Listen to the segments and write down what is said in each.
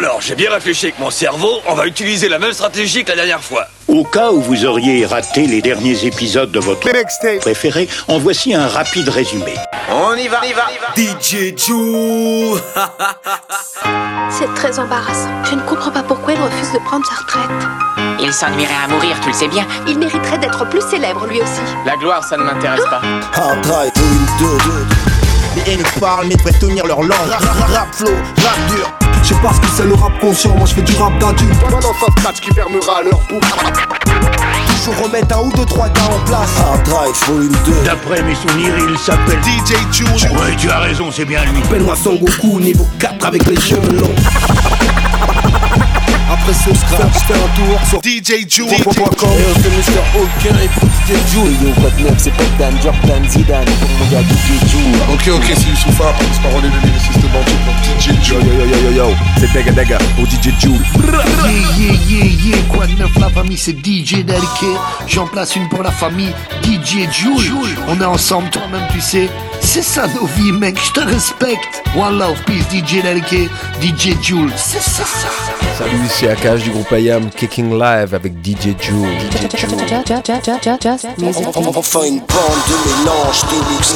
alors, j'ai bien réfléchi avec mon cerveau, on va utiliser la même stratégie que la dernière fois. Au cas où vous auriez raté les derniers épisodes de votre préféré, en voici un rapide résumé. On y va, on y va, DJ Jou C'est très embarrassant. Je ne comprends pas pourquoi il refuse de prendre sa retraite. Il s'ennuierait à mourir, tu le sais bien. Il mériterait d'être plus célèbre lui aussi. La gloire, ça ne m'intéresse pas. Les haines parlent mais devraient tenir leur langue. Rap flow, rap dur. Je sais pas ce que c'est le rap conscient, moi je fais du rap d'adulte. Balance un scratch qui fermera leur bouche. Toujours remettre un ou deux, trois gars en place. Hard drive, volume 2. D'après mes souvenirs, il s'appelle DJ Jou Ouais, tu as raison, c'est bien lui. Appelle-moi Sangoku, niveau 4 avec les cheveux longs. Ce scratch, fais un tour sur DJ Jou Pop.com. c'est Mr. Hawker et DJ Joule Yo, neuf, c'est pas Dan, Jordan, Zidane Pour mon gars DJ Joule Ok, ok, c'est Youssoufa, police parole et le lyriciste bandit pour DJ Yo, Joe. yo, yo, yo, yo, yo, c'est Daga Daga pour DJ Joule Yeah, yeah, yeah, yeah, quoi de neuf la famille, c'est DJ Delke. J'en place une pour la famille, DJ Jules. On est ensemble, toi-même tu sais. C'est ça nos vies, mec, je te respecte. One love, peace, DJ Delke, DJ Jules. C'est ça, ça. Salut, c'est Akash du groupe IAM Kicking Live avec DJ Joule Enfin une bande de mélange de luxe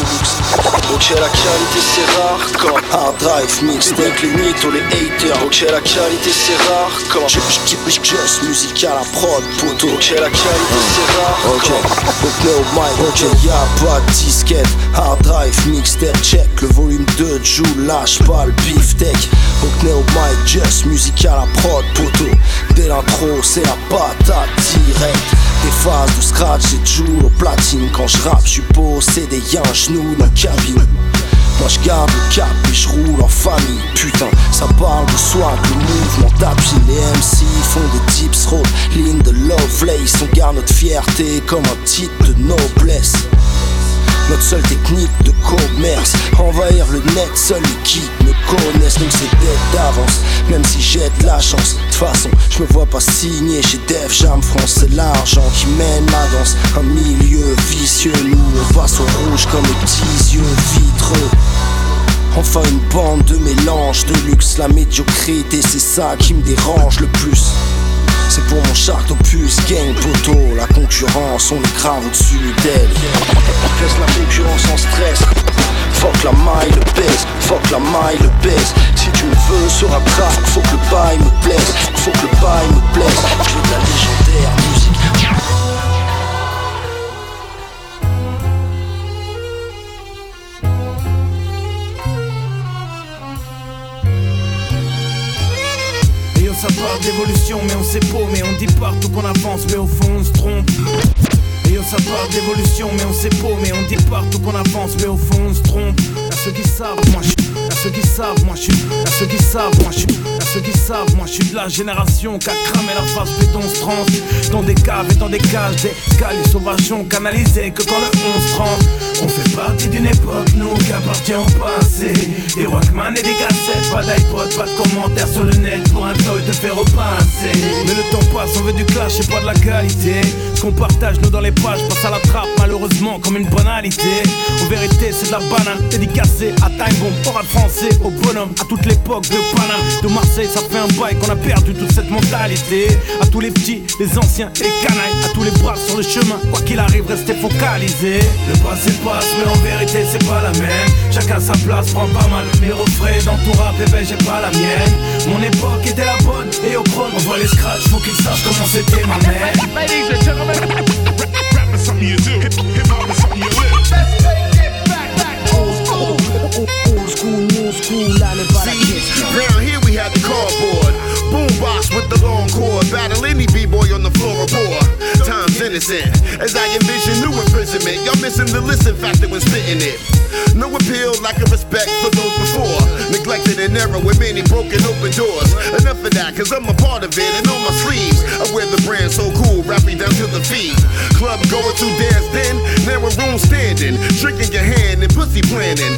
Ok la qualité c'est rare quand Hard drive mixtape les mythos les haters Ok la qualité c'est rare quand Je je- je- Just musique à la prod poto Ok la qualité c'est rare Ok. Ok au mic Ok. y'a pas de disquette. Hard drive mixtape check. Le volume 2 de Joule lâche pas le beefsteak Ok au mic Just musique à la prod Dès l'intro c'est la patate direct. Des phases de scratch et joue au platine. Quand je rappe, je suis possédé, y'a un genou dans cabine. Moi je garde le cap et je roule en famille. Putain, ça parle de soi, de mouvement. Tapis Les MC font des tips road, ligne de Lovelace On garde notre fierté comme un titre de noblesse notre seule technique de commerce Envahir le net, seuls les qui me connaissent Donc c'est d'être d'avance, même si j'ai de la chance. De façon, je me vois pas signer chez Def Jam France. C'est l'argent qui mène la danse. Un milieu vicieux, nous on passe au rouge comme les petits yeux vitreux. Enfin une bande de mélange de luxe La médiocrité c'est ça qui me dérange le plus c'est pour mon chart opus, gang poteau. La concurrence, on est au-dessus d'elle Laisse la concurrence en stress. Fuck la maille, le baisse, fuck la maille, le baisse. Si tu me veux sur un faut que le bail me plaise. Faut que le bail me plaise. J'ai de la légendaire musique ça parle d'évolution, mais on pas, mais on dit partout qu'on avance, mais au fond on se trompe. Et yo, ça parle d'évolution, mais on pas, mais on dit partout qu'on avance, mais au fond on se trompe. À ceux qui savent, moi je suis. À ceux qui savent, moi je suis. À ceux qui savent, moi je suis. À ceux qui savent, moi je suis de la génération qui a cramé la face béton trans. Dans des caves et dans des cages, des calices sauvages ont canalisé que quand le 11 30. On fait partie d'une époque, nous, qui appartient au passé. Des Walkman et des cassettes, pas d'iPod, pas de commentaires sur le net pour un toy de faire repasser. Mais le temps passe, on veut du clash et pas de la qualité. Ce qu'on partage, nous, dans les pages, passe à la trappe, malheureusement, comme une banalité. En vérité, c'est de la banane, dédicacée à Time Bomb, rap français, au bonhomme, à toute l'époque de Paname. De Marseille, ça fait un bail qu'on a perdu toute cette mentalité. À tous les petits, les anciens et les canailles, à tous les bras sur le chemin, quoi qu'il arrive, restez focalisés. Le passé passe, mais en vérité, c'est pas la même. Chacun sa place, prend pas mal mes refrains dans tout rap, et ben j'ai pas la mienne. Mon époque était la bonne, et au chrono, on voit les scratchs, faut qu'ils sachent comment c'était ma mère. Ladies and gentlemen, rap is something you do, hip hop is something you live. Old school, new school, la Nevada kids. Round here we had the cardboard. Boombox with the long cord. Battle any b-boy on the. Time's innocent. As I envision new imprisonment. Missing the listen factor when spitting it. No appeal, lack of respect for those before. Neglected and era with many broken open doors. Enough of that, cause I'm a part of it. And on my sleeves, I wear the brand so cool, rapping down to the feet. Club going to dance then, narrow room standing. Drinking your hand and pussy planning.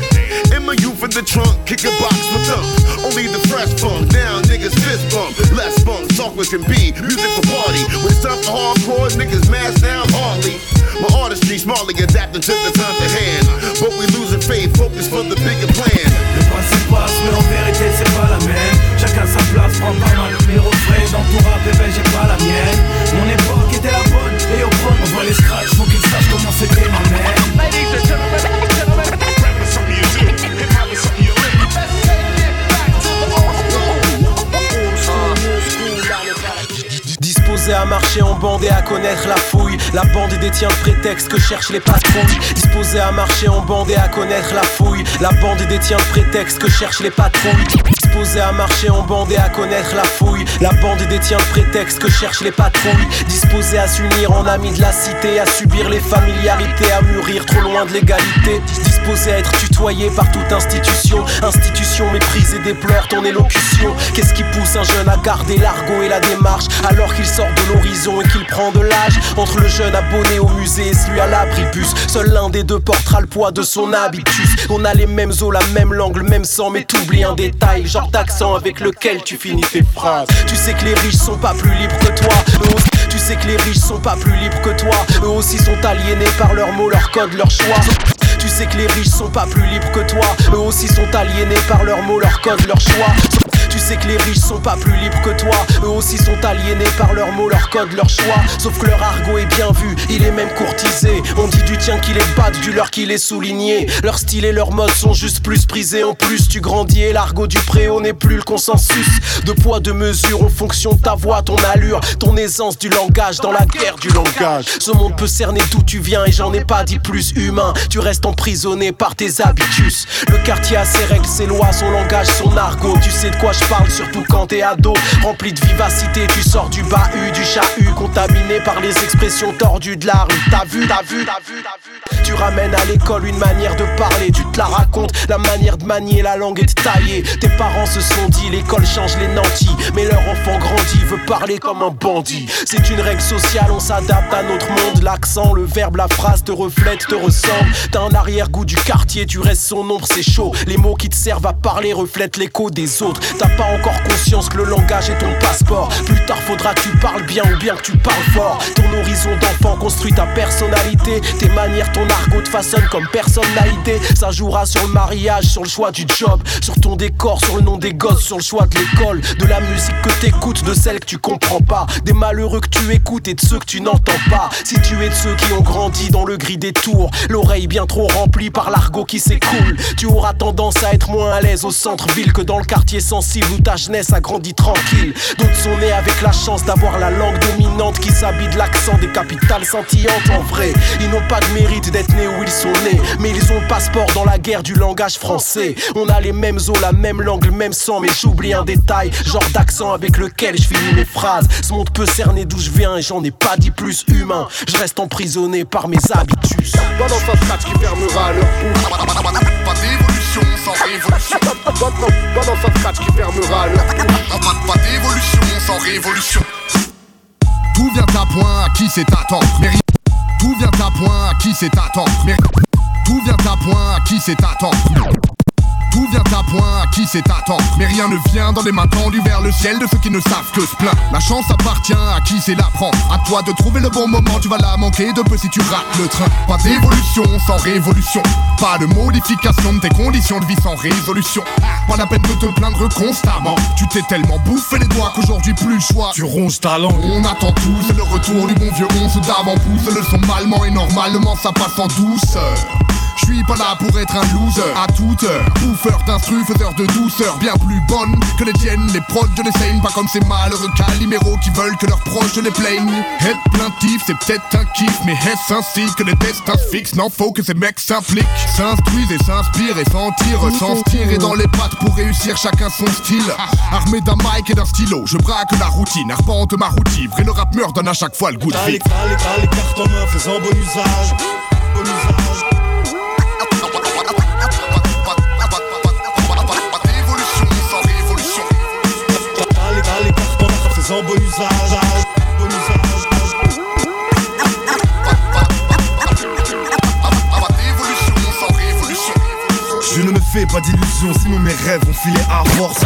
In my youth in the trunk, kick a box with thump. Only the fresh funk, now niggas fist bump. Less funk, talk with can be. Music for party. It's time for hardcore, niggas mask down hardly. My artistry smartly adapting to the times at hand. But we losing faith, focus for the bigger plan. Le passé passe, mais en vérité c'est pas la même. Chacun sa place prend pas mal Mes refrains dans ton rap, bébé j'ai pas la mienne Mon époque était la bonne et au prendre on voit les scratchs Faut qu'ils sachent comment c'était ma mère Disposé à marcher en bande et à connaître la fouille. La bande détient le prétexte que cherchent les patrouilles. Disposé à marcher en bande et à connaître la fouille. La bande détient le prétexte que cherchent les patrouilles Disposé à marcher en bande et à connaître la fouille. La bande détient le prétexte que cherchent les patrouilles. Disposé à s'unir en amis de la cité À subir les familiarités, à mûrir trop loin de l'égalité. Disposé à être tutoyé par toute institution. Institution méprise et déplore ton élocution. Qu'est-ce qui pousse un jeune à garder l'argot et la démarche Alors qu'il sort de l'horizon et qu'il prend de l'âge? Entre le jeune abonné au musée et celui à l'abribus Seul l'un des deux portera le poids de son habitus. On a les mêmes os, la même langue, le même sang Mais t'oublies un détail, genre d'accent avec lequel tu finis tes phrases. Tu sais que les riches sont pas plus libres que toi. Tu sais que les riches sont pas plus libres que toi. Eux aussi sont aliénés par leurs mots, leurs codes, leurs choix. Tu sais que les riches sont pas plus libres que toi. Eux aussi sont aliénés par leurs mots, leurs codes, leurs choix sais que les riches sont pas plus libres que toi. Eux aussi sont aliénés par leurs mots, leurs codes, leurs choix. Sauf que leur argot est bien vu, il est même courtisé. On dit du tien qu'il est bad, du leur qu'il est souligné. Leur style et leur mode sont juste plus prisés. En plus tu grandis et l'argot du préau n'est plus le consensus. De poids, de mesure en fonction de ta voix, ton allure Ton aisance du langage dans la guerre du langage. Ce monde peut cerner d'où tu viens et j'en ai pas dit plus humain. Tu restes emprisonné par tes habitus. Le quartier a ses règles, ses lois, son langage, son argot. Tu sais de quoi je parle surtout quand t'es ado. Rempli de vivacité, tu sors du bahut, du chahut Contaminé par les expressions tordues de la rue. T'as vu, t'as vu, t'as vu, t'as vu. Tu ramènes à l'école une manière de parler Tu te la racontes, la manière de manier la langue et de tailler Tes parents se sont dit, l'école change les nantis. Mais leur enfant grandit, veut parler comme un bandit. C'est une règle sociale, on s'adapte à notre monde. L'accent, le verbe, la phrase te reflète, te ressemble. T'as un arrière-goût du quartier, tu restes son ombre, c'est chaud. Les mots qui te servent à parler reflètent l'écho des autres encore conscience que le langage est ton passeport. Plus tard faudra que tu parles bien ou bien que tu parles fort. Ton horizon d'enfant construit ta personnalité. Tes manières, ton argot te façonne comme personne n'a idée Ça jouera sur le mariage, sur le choix du job. Sur ton décor, sur le nom des gosses, sur le choix de l'école. De la musique que t'écoutes, de celle que tu comprends pas. Des malheureux que tu écoutes et de ceux que tu n'entends pas. Si tu es de ceux qui ont grandi dans le gris des tours L'oreille bien trop remplie par l'argot qui s'écoule Tu auras tendance à être moins à l'aise au centre-ville que dans le quartier sensible où ta jeunesse a grandi tranquille. D'autres sont nés avec la chance d'avoir la langue dominante qui s'habille de l'accent des capitales scintillantes. En vrai, ils n'ont pas de mérite d'être nés où ils sont nés, mais ils ont le passeport dans la guerre du langage français. On a les mêmes os, la même langue, le même sang, mais j'oublie un détail, genre d'accent avec lequel je finis mes phrases. Ce monde peut cerner d'où je viens et j'en ai pas dit plus humain. Je reste emprisonné par mes habitus. Pas dans sa scratch qui fermera leur bouche. Pas d'évolution sans révolution. Pas dans sa scratch qui fermera leur bouche. Pas d'évolution sans révolution. D'où vient ta point à qui c'est ri- D'où vient ta point à qui c'est ri- D'où vient ta point à qui c'est attendre D'où vient ta point à qui c'est attendre Mais rien ne vient dans les mains tendues vers le ciel de ceux qui ne savent que se plaindre. La chance appartient à qui sait la prendre À toi de trouver le bon moment, tu vas la manquer de peu si tu rates le train. Pas d'évolution sans révolution. Pas de modification de tes conditions de vie sans résolution. Pas la peine de te plaindre constamment. Tu t'es tellement bouffé les doigts qu'aujourd'hui plus le choix. Tu ronges ta langue. On attend tous, c'est le retour du bon vieux on se d'avant pousse Le son malement et normalement ça passe en douceur je suis pas là pour être un loser à toute heure. Bouffeur d'instru, faiseur de douceur, bien plus bonne que les tiennes. Les prods je les saigne, pas comme ces malheureux caliméros qui veulent que leurs proches les plaignent. Être plaintif, c'est peut-être un kiff, mais est-ce ainsi que les destins se fixent? Non, faut que ces mecs s'impliquent, s'instruisent et s'inspirent et sentir, sans se tirer dans les pattes pour réussir chacun son style. Armé d'un mic et d'un stylo, je braque la routine, arpente ma routine. Vrai le rap meurt donne à chaque fois le goût de vie. t'as les cartes en main, faisant bon usage. Bon usage. Fais pas d'illusions, sinon mes rêves vont filer à force.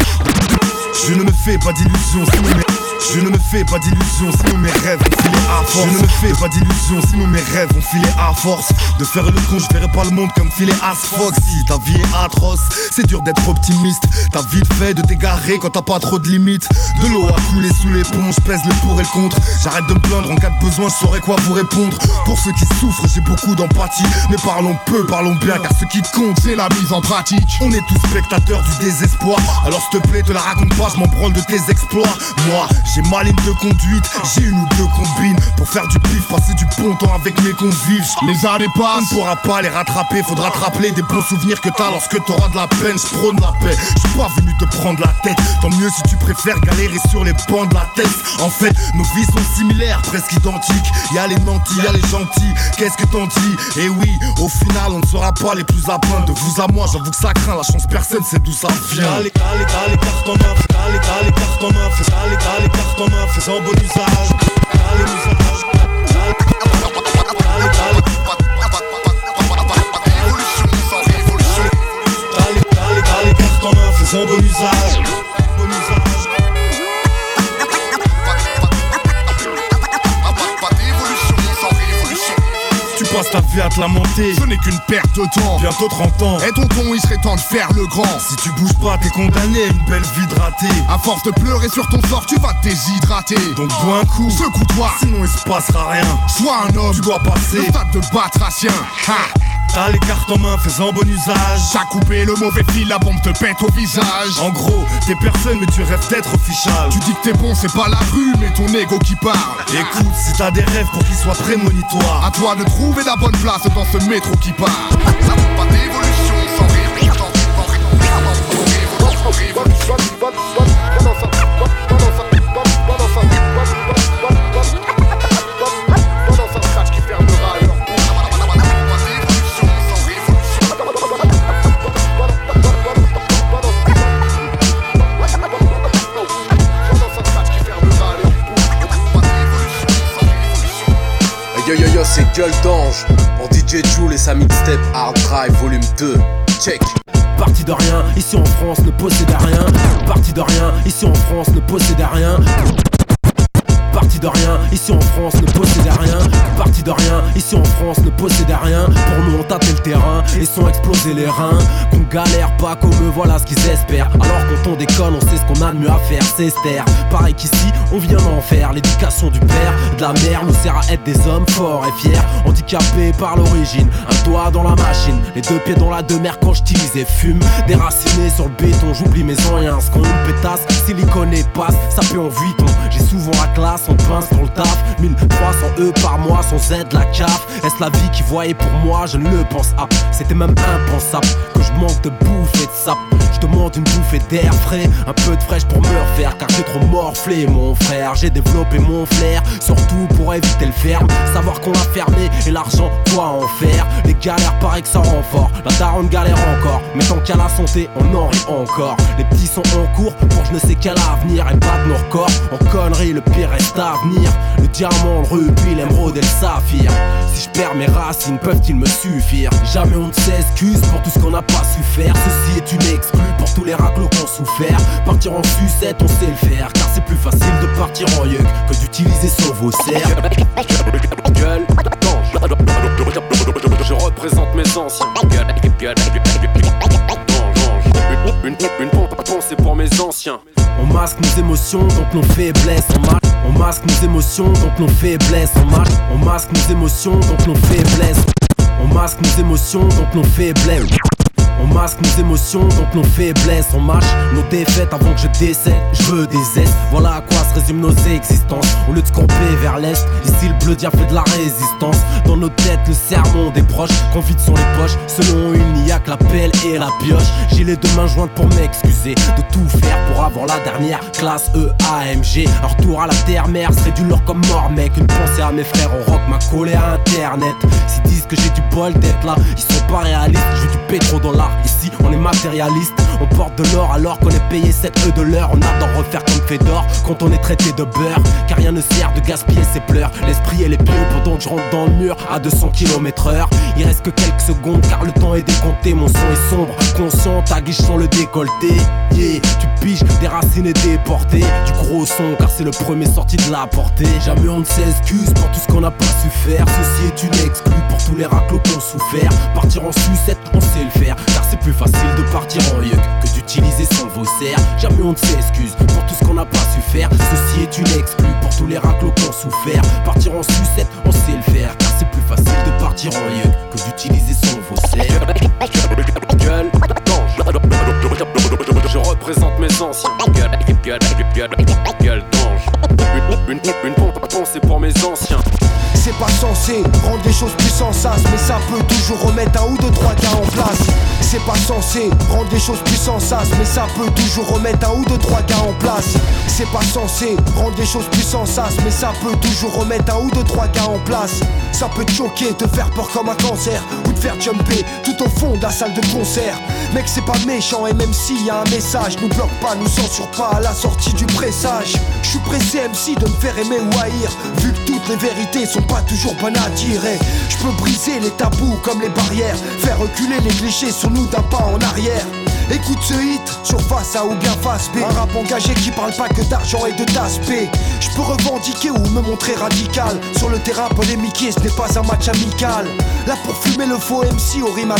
Je ne me fais pas d'illusions, sinon mes... Je ne me fais pas d'illusions, sinon mes rêves vont filer à force. Je ne me fais pas d'illusions, sinon mes rêves vont filer à force. De faire le con, je verrai pas le monde comme filer à Fox. Si ta vie est atroce, c'est dur d'être optimiste. T'as vite fait de t'égarer quand t'as pas trop de limites. De l'eau a coulé sous les ponts, je pèse le pour et le contre. J'arrête de me plaindre en cas de besoin, je saurais quoi vous répondre. Pour ceux qui souffrent, j'ai beaucoup d'empathie. Mais parlons peu, parlons bien, car ce qui compte, c'est la mise en pratique. On est tous spectateurs du désespoir. Alors s'il te plaît, te la raconte pas, je m'en branle de tes exploits. Moi, j'ai ma ligne de conduite, j'ai une ou deux combines pour faire du pif, passer du bon temps avec mes convives. Les années passent, on ne pourra pas les rattraper, faudra te rappeler des bons souvenirs que t'as lorsque t'auras de la peine. Je prône la paix, je suis pas venu te prendre la tête. Tant mieux si tu préfères galérer sur les bancs de la tête. En fait, nos vies sont similaires, presque identiques. Y a les nantis, y a les gentils. Qu'est-ce que t'en dis? Et oui, au final, on ne sera pas les plus à plaindre. De vous à moi, j'avoue que ça craint. La chance, personne sait d'où ça vient. Allez, allez, allez, carte en main, allez, allez, carte en main, fais allez, allez, carte en main, fais en bon usage. Allez, usage. Allez, allez, Allez, allez, allez, carte en main, fais en bon usage. Bon usage. Tu passes ta vie à te lamenter, Ce n'est qu'une perte de temps. bientôt 30 ans. Et tonton, il serait temps de faire le grand. Si tu bouges pas, t'es condamné à une belle vie de raté. À force de pleurer sur ton sort, tu vas te déshydrater. Donc bois un coup, Secoue-toi, sinon il se passera rien. sois un homme. Tu dois passer. Le stade de batracien. Ha T'as les cartes en main, fais-en bon usage. T'as coupé le mauvais fil, la bombe te pète au visage. En gros, t'es personne, mais tu rêves d'être official. Tu dis que t'es bon, c'est pas la rue, mais ton ego qui parle. Écoute, si t'as des rêves pour qu'ils soient prémonitoires. À toi de trouver la bonne place dans ce métro qui part. Gueule d'Ange pour DJ Joule et sa mixtape Hard Drive Volume 2. Check. Parti de rien, ici en France ne possède rien. Parti de rien, ici en France ne possède rien. De rien, ici en France ne possède rien. Parti de rien, ici en France ne possède rien. Pour nous on tâtait le terrain et sont explosés les reins. Qu'on galère pas comme eux, voilà ce qu'ils espèrent. Alors quand on déconne, on sait ce qu'on a de mieux à faire, c'est taire. Pareil qu'ici, on vient d'en faire. L'éducation du père, de la mère nous sert à être des hommes forts et fiers. Handicapés par l'origine, un doigt dans la machine, les deux pieds dans la demeure quand je et fume. Déraciné sur le béton, j'oublie mes anciens. Ce qu'on une pétasse, silicone et passe, ça peut en vuitton. J'ai souvent la classe, le taf. 1300 E par mois, sans Z, la CAF. Est-ce la vie qui voyait pour moi? Je ne le pense pas. C'était même impensable que je manque de bouffe et de sap. Demande une bouffée d'air frais, un peu de fraîche pour me refaire. Car j'ai trop morflé, mon frère. J'ai développé mon flair, surtout pour éviter le ferme. Savoir qu'on l'a fermé et l'argent, quoi en faire Les galères, paraît que ça rend fort. La daronne galère encore, mais tant a la santé, on en rit encore. Les petits sont en cours pour je ne sais quel avenir. Et battent nos records en conneries, le pire reste à venir. Le diamant, le rubis, l'émeraude et le saphir. Si je perds mes racines, peuvent-ils me suffire? Jamais on ne s'excuse pour tout ce qu'on n'a pas su faire. Ceci est une pour tous les raclos qu'on souffert. Partir en sucette, on sait le faire. Car c'est plus facile de partir en yuk que d'utiliser son vos serres. Gueule. Je représente mes anciens. Gueule, une, une pensée pour mes anciens. On masque nos émotions, donc nos faiblesses. On, ma- on masque nos émotions, donc nos faiblesses. On, ma- on masque nos émotions, donc nos faiblesses. On masque nos émotions, donc nos faiblesses. On masque nos émotions, donc nos faiblesses. On mâche nos défaites avant que je décède. Je veux des aides, voilà à quoi se résument nos existences. Au lieu de camper vers l'est, ici le bleu dia fait de la résistance. Dans nos têtes, le sermon des proches qu'on vide sur les poches. Selon une, a que la pelle et la pioche. J'ai les deux mains jointes pour m'excuser de tout faire pour avoir la dernière classe EAMG. Un retour à la terre-mère serait du lourd comme mort, mec. Une pensée à mes frères au rock m'a collé à internet. S'ils disent que j'ai du bol d'être là, ils sont pas réalistes. Veux du pétro dans l'art. Ici, On est matérialiste, on porte de l'or alors qu'on est payé 7 E de l'heure. On attend refaire comme fait d'or quand on est traité de beurre. Car rien ne sert de gaspiller ses pleurs. L'esprit et les pieux pendant que je rentre dans le mur à 200 km heure. Il reste que quelques secondes car le temps est décompté. Mon son est sombre, conscient, ta guiche sans le décolleté. Yeah, tu piges, des racines et déporté. Du gros son car c'est le premier sorti de la portée. Jamais on ne s'excuse pour tout ce qu'on n'a pas su faire. Ceci est une exclue pour tous les raclos qu'on souffert. Partir en sucette, on sait le faire. Car c'est plus facile de partir en yuk que d'utiliser son vaussaire. Jamais on ne s'excuse pour tout ce qu'on n'a pas su faire. Ceci est une exclue pour tous les raclos qu'on souffert. Partir en sucette, on sait le faire. Car c'est plus facile de partir en yuk que d'utiliser son vaussaire. Gueule, je représente mes anciens. Gueule, gueule. Une, une, une pensée pour mes anciens. C'est pas censé rendre les choses plus sans sas Mais ça peut toujours remettre un ou deux trois cas en place. C'est pas censé rendre les choses plus sans sas Mais ça peut toujours remettre un ou deux trois cas en place. C'est pas censé rendre les choses plus sans sas Mais ça peut toujours remettre un ou deux trois cas en place. Ça peut te choquer, te faire peur comme un cancer Ou te faire jumper tout au fond de la salle de concert. Mec c'est pas méchant et même s'il y a un message Nous bloque pas, nous censure pas à la sortie du pressage. Je suis pressé MC de me faire aimer ou haïr Vu que toutes les vérités sont toujours bonnes à dire Je peux briser les tabous comme les barrières Faire reculer les clichés sur nous d'un pas en arrière Écoute ce hit, surface A ou bien face B. Un rap engagé qui parle pas que d'argent et de d'aspect Je peux revendiquer ou me montrer radical. Sur le terrain polémiqué, ce n'est pas un match amical. Là pour fumer le faux MC au rime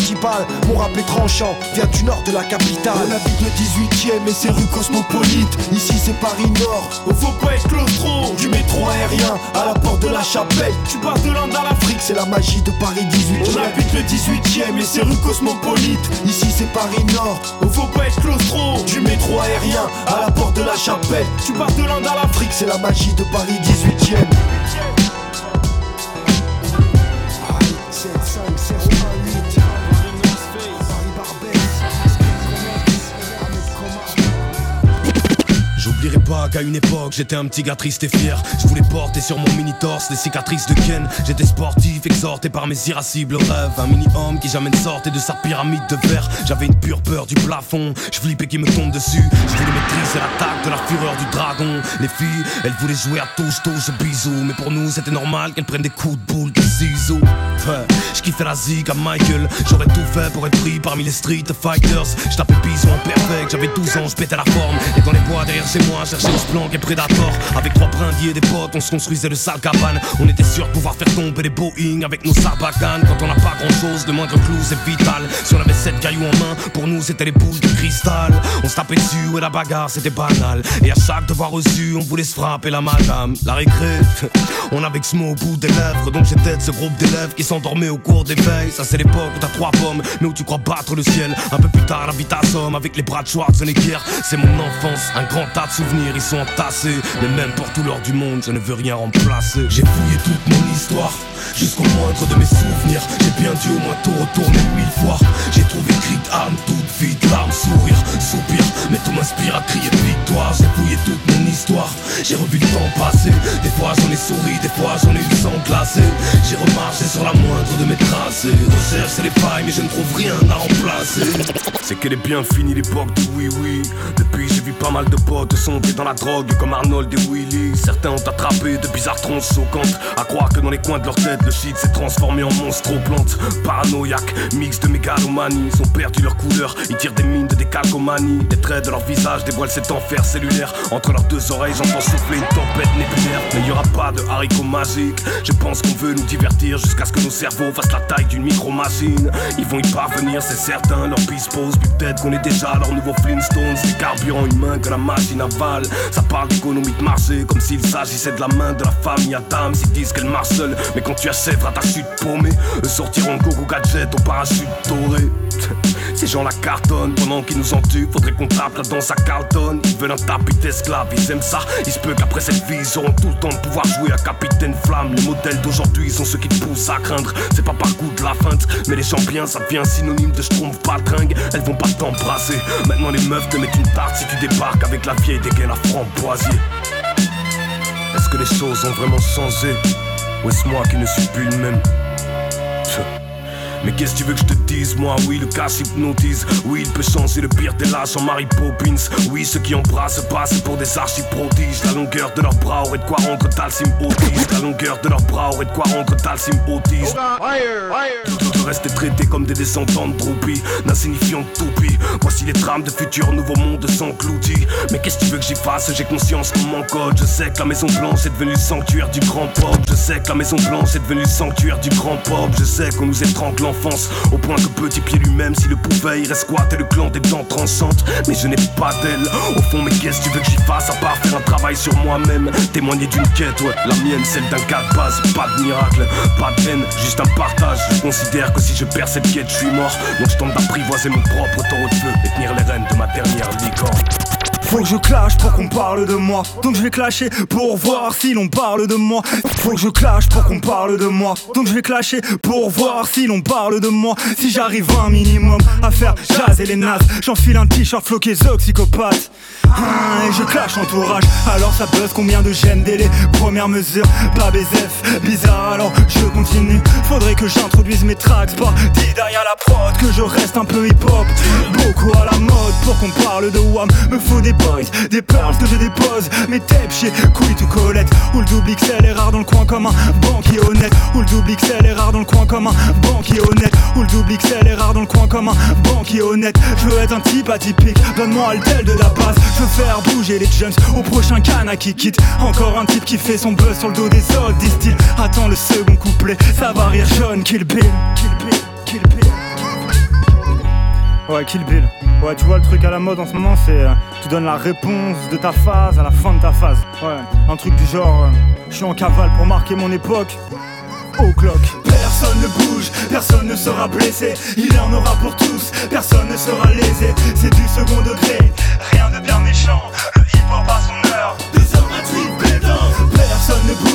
Mon rap est tranchant, vient du nord de la capitale. On habite le 18ème et c'est rue cosmopolite. Ici c'est Paris Nord. Oh, faut pas être claustro. Du métro aérien à la porte de la chapelle. Tu pars de l'Inde à l'Afrique. C'est la magie de Paris 18 On habite le 18ème et c'est rue cosmopolite. Ici c'est Paris Nord Oh, faut pas être Du métro aérien à la porte de la chapelle. Tu pars de l'Inde à l'Afrique C'est la magie de Paris 18ème Pas qu'à une époque j'étais un petit gars triste et fier. Je voulais porter sur mon mini torse les cicatrices de Ken. J'étais sportif exhorté par mes irascibles rêves. Un mini homme qui jamais ne sortait de sa pyramide de verre. J'avais une pure peur du plafond. Je flippais qu'il me tombe dessus. Je voulais maîtriser l'attaque de la fureur du dragon. Les filles elles voulaient jouer à tous tous bisous. Mais pour nous c'était normal qu'elles prennent des coups de boule de ciseaux. Je kiffais la zig à Michael. J'aurais tout fait pour être pris parmi les street fighters. Je tapais bison en perfect J'avais 12 ans je pétais la forme. Et dans les bois derrière chez moi cherchais le blanc et Predator Avec trois brindilles et des potes on se construisait le sale cabane On était sûr de pouvoir faire tomber les Boeing avec nos sarbacanes Quand on n'a pas grand chose le moindre clou c'est vital. Si on avait sept cailloux en main pour nous c'était les boules de cristal. On se tapait dessus et la bagarre c'était banal. Et à chaque devoir reçu on voulait se frapper la madame. La récré on avait que ce mot au bout des lèvres. Donc j'étais de ce groupe d'élèves qui s'endormaient au cours des veilles. Ça c'est l'époque où t'as trois pommes mais où tu crois battre le ciel. Un peu plus tard la vie t'assomme avec les bras de Schwarzenegger C'est mon enfance, un grand tas de souvenirs ils sont entassés. Mais même pour tout l'or du monde je ne veux rien remplacer. J'ai fouillé toute mon histoire Jusqu'au moindre de mes souvenirs. J'ai bien dû au moins tout retourner mille fois. J'ai trouvé cri d'armes toute vite Larmes, sourire, soupir Mais tout m'inspire à crier victoire. J'ai fouillé toute mon histoire. J'ai revu le temps passer. Des fois j'en ai souri, des fois j'en ai eu le sang glacé. J'ai remarché sur la moindre de mes tracés. Recherche les failles mais je ne trouve rien à remplacer. C'est qu'elle est bien finie l'époque du oui-oui. Depuis j'ai vu pas mal de potes sombrer dans la drogue Comme Arnold et Willy. Certains ont attrapé de bizarres tronches choquantes À croire que dans les coins de leur tête le shit s'est transformé en monstre aux plantes. Paranoïaque, mix de mégalomanie. Ils ont perdu leur couleur, ils tirent des mines de décalcomanie. Les traits de leur visage dévoilent cet enfer cellulaire. Entre leurs deux oreilles j'entends souffler une tempête nébulaire Mais y aura pas de haricots magiques. Je pense qu'on veut nous divertir jusqu'à ce que nos cerveaux fassent la taille d'une micro-machine. Ils vont y parvenir c'est certain, leur pose peut-être qu'on est déjà leur nouveau Flintstones. Du carburant humain que la machine avale Ça parle d'économie de marché comme s'il s'agissait de la main de la famille Adams Ils disent qu'elle marche seule mais quand tu achèveras ta chute paumée. Eux sortiront gogo gadget au parachute doré Ces gens la cartonnent pendant qu'ils nous en tuent Faudrait qu'on tape la danse à Carlton Ils veulent un tapis d'esclaves, ils aiment ça. Il se peut qu'après cette vie ils auront tout le temps de pouvoir jouer à Capitaine Flamme. Les modèles d'aujourd'hui sont ceux qui te poussent à craindre. C'est pas par goût de la feinte Mais les champions ça devient synonyme de je pas tringue Elles vont pas t'embrasser. Maintenant les meufs te mettent une tarte si tu débarques avec la vieille dégaine à framboisier. Est-ce que les choses ont vraiment changé? Ou est-ce moi qui ne suis plus le même? Mais qu'est-ce que tu veux que je te dise Moi, oui, le cas hypnotise. Oui, il peut changer le pire des lâches en Mary Poppins. Oui, ceux qui embrassent passent pour des archi-prodiges. La longueur de leurs bras aurait de quoi rendre Dalsim Otis. La longueur de leurs bras aurait de quoi rendre Dalsim Otis. Tout reste traité comme des descendants de Droopy, d'insignifiants toupies. Voici les trames de futurs nouveaux mondes s'engloutis. Mais qu'est-ce que tu veux que j'y fasse? J'ai conscience qu'on mon code. Je sais que la maison blanche est devenue le sanctuaire du grand pop. Je sais que la maison blanche est devenue le sanctuaire du grand pop. Je sais qu'on nous étrangle au point que Petit Pied lui-même, s'il le pouvait, irait squatter le clan des dents tranchantes. Mais je n'ai pas d'elle. Au fond, mais qu'est-ce que tu veux que j'y fasse à part faire un travail sur moi-même? Témoigner d'une quête, ouais. La mienne, celle d'un cas de base. Pas de miracle, pas de haine, juste un partage. Je considère que si je perds cette quête, je suis mort. Donc je tente d'apprivoiser mon propre taureau de feu et tenir les rênes de ma dernière licorne. Faut que je clash pour qu'on parle de moi. Donc je vais clasher pour voir si l'on parle de moi. Faut que je clash pour qu'on parle de moi. Donc je vais clasher pour voir si l'on parle de moi. Si j'arrive un minimum à faire jazz et les nazes, j'enfile un t-shirt floqué psychopathe. Ah, et je clash entourage. Alors ça buzz combien de gènes délai Première mesure, pas BZF. Bizarre alors je continue. Faudrait que j'introduise mes tracks. Pas dit derrière la prod que je reste un peu hip hop. Beaucoup à la mode pour qu'on parle de WAM. Me faut des des pearls que je dépose. Mes tapes chez Couille ou Colette. Où le double XL est rare dans le coin comme un banquier honnête. Où le double XL est rare dans le coin comme un banquier honnête. Où le double XL est rare dans le coin comme un banquier honnête. Je veux être un type atypique. Donne-moi le tel de la base. Je veux faire bouger les jumps au prochain cana qui quitte. Encore un type qui fait son buzz sur le dos des autres, disent-ils. Attends le second couplet, ça va rire jaune, kill bill. Kill bill, kill bill. Ouais, Kill Bill. Ouais, tu vois, le truc à la mode en ce moment, c'est euh, tu donnes la réponse de ta phase à la fin de ta phase. Ouais, un truc du genre, euh, je suis en cavale pour marquer mon époque. Au clock. Personne ne bouge, personne ne sera blessé. Il y en aura pour tous, personne ne sera lésé. C'est du second degré, rien de bien méchant. Le hip-hop a son heure. Désormais, tu pédant. Personne ne bouge,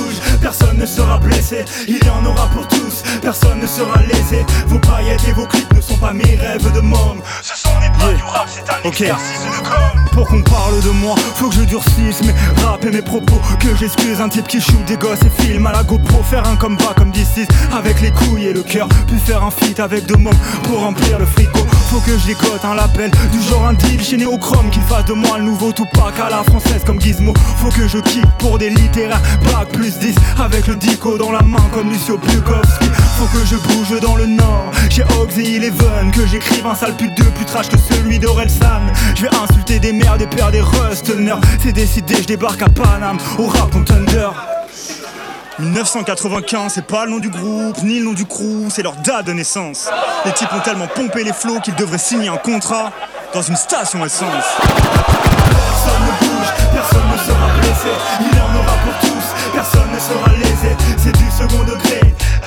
personne ne sera blessé. Il y en aura pour tous, personne ne sera lésé. Vos paillettes et vos clips ne sont pas mes rêves de môme. Ce sont des pas du rap, c'est un exercice de com. Pour qu'on parle de moi, faut que je durcisse mes rap et mes propos. Que j'excuse un type qui shoot des gosses et filme à la GoPro. Faire un combat comme D6 avec les couilles et le cœur. Puis faire un feat avec deux mômes pour remplir le frigo. Faut que je décote un label du genre un deal chez Néochrome. Qu'il fasse de moi le nouveau Tupac à la française comme Gizmo. Faut que je kick pour des littéraires. Bac plus 10 avec le dico dans la main comme Lucio Bukowski. Faut que je bouge dans le nord. Chez Ox et Eleven. Que j'écrive un sale pute de plus trash que celui d'Orelsan. Je vais insulter des mères, des pères, des rustners. C'est décidé, je débarque à Paname. Au rap on Thunder. 1995, c'est pas le nom du groupe, ni le nom du crew, c'est leur date de naissance. Les types ont tellement pompé les flots qu'ils devraient signer un contrat dans une station essence. Personne ne bouge, personne ne sera blessé, sera lésé, c'est du second degré,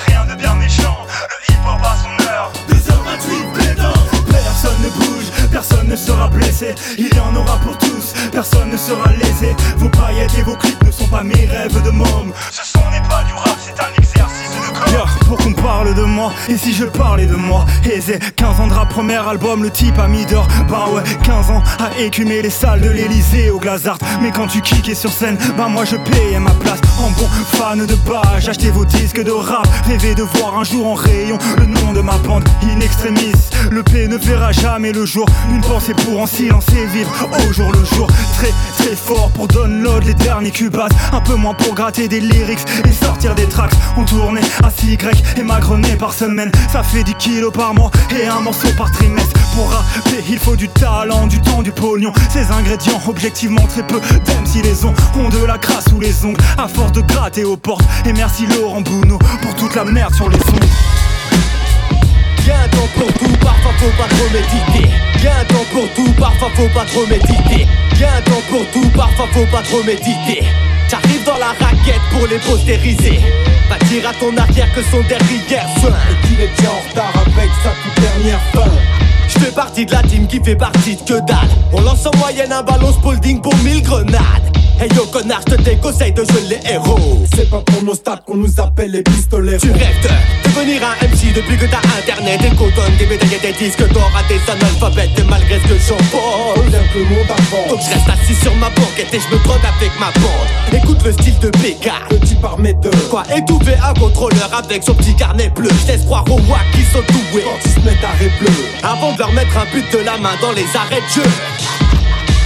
rien de bien méchant, le hip-hop a son heure, 2h28 pédant. Personne ne bouge, personne ne sera blessé, il y en aura pour tous, personne ne sera lésé, vos paillettes et vos clips ne sont pas mes rêves de môme, ce sont n'est pas du rap, c'est un exercice pour qu'on parle de moi, et si je parlais de moi, aisé, 15 ans de rap, premier album, le type a mis d'or, bah ouais, 15 ans à écumer les salles de l'Elysée au Glazart, mais quand tu kickais sur scène, bah moi je payais ma place, en bon fan de bas, j'achetais vos disques de rap, rêvais de voir un jour en rayon le nom de ma bande, in extremis, le P ne verra jamais le jour, une pensée pour en silence et vivre au jour le jour, très très fort pour download les derniers cubas, un peu moins pour gratter des lyrics et sortir des tracks, on tournait à 6 Y et magrené par semaine, ça fait 10 kilos par mois et un morceau par trimestre, pour rapper il faut du talent, du temps, du pognon, ces ingrédients objectivement très peu d'aime si les ont, ont de la crasse sous les ongles, à force de gratter aux portes, et merci Laurent Bounot pour toute la merde sur les ondes. Y'a un temps pour tout, parfois faut pas trop méditer. Y'a un temps pour tout, parfois faut pas trop méditer. Y'a un temps pour tout, parfois faut pas trop méditer. J'arrive dans la raquette pour les postériser. Va dire à ton arrière que son derrière sonne. Et qu'il est déjà en retard avec sa toute dernière fin. Je fais partie de la team qui fait partie de que dalle. On lance en moyenne un ballon Spalding pour 1000 grenades. Hey yo connard, je te déconseille de jouer les héros. C'est pas pour nos stats qu'on nous appelle les pistolets. Tu rêves de devenir un MC depuis que t'as internet. Des cotonnes, des médailles et des disques d'or à des analphabètes Et malgré ce que j'en pense. Le monde avance Donc je reste assis sur ma banquette et je me drogue avec ma bande. Écoute le style de PK Petit par deux Quoi étouffer un contrôleur avec son petit carnet bleu. Je laisse croire aux wack qui sont doués. Quand ils se mettent à bleu Avant leur mettre un but de la main dans les arrêts de jeu.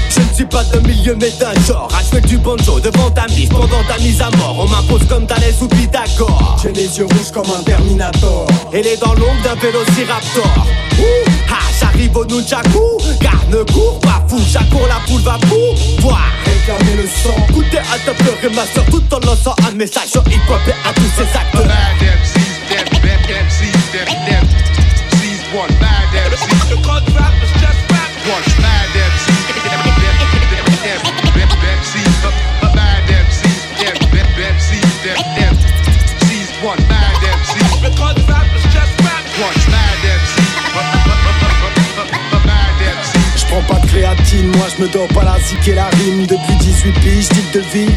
Je ne suis pas de milieu mais d'un genre. À jouer du banjo devant ta mise pendant ta mise à mort. On m'impose comme Thalès ou Pythagore. J'ai les yeux rouges comme un Terminator. Et les dents longues d'un vélociraptor. Ouh, ah, j'arrive au Nunchaku. Car ne cours pas fou, j'accours la poule va pouvoir Réclamer le sang. Goûter à te pleurer ma soeur Tout en lançant un message sur hip-hop et à tous ces acteurs Bad MCs, dead, bad MCs, dead, dead MCs, one bad créatine, moi je me dope à la zik et la rime. Depuis 18 piges, style de vie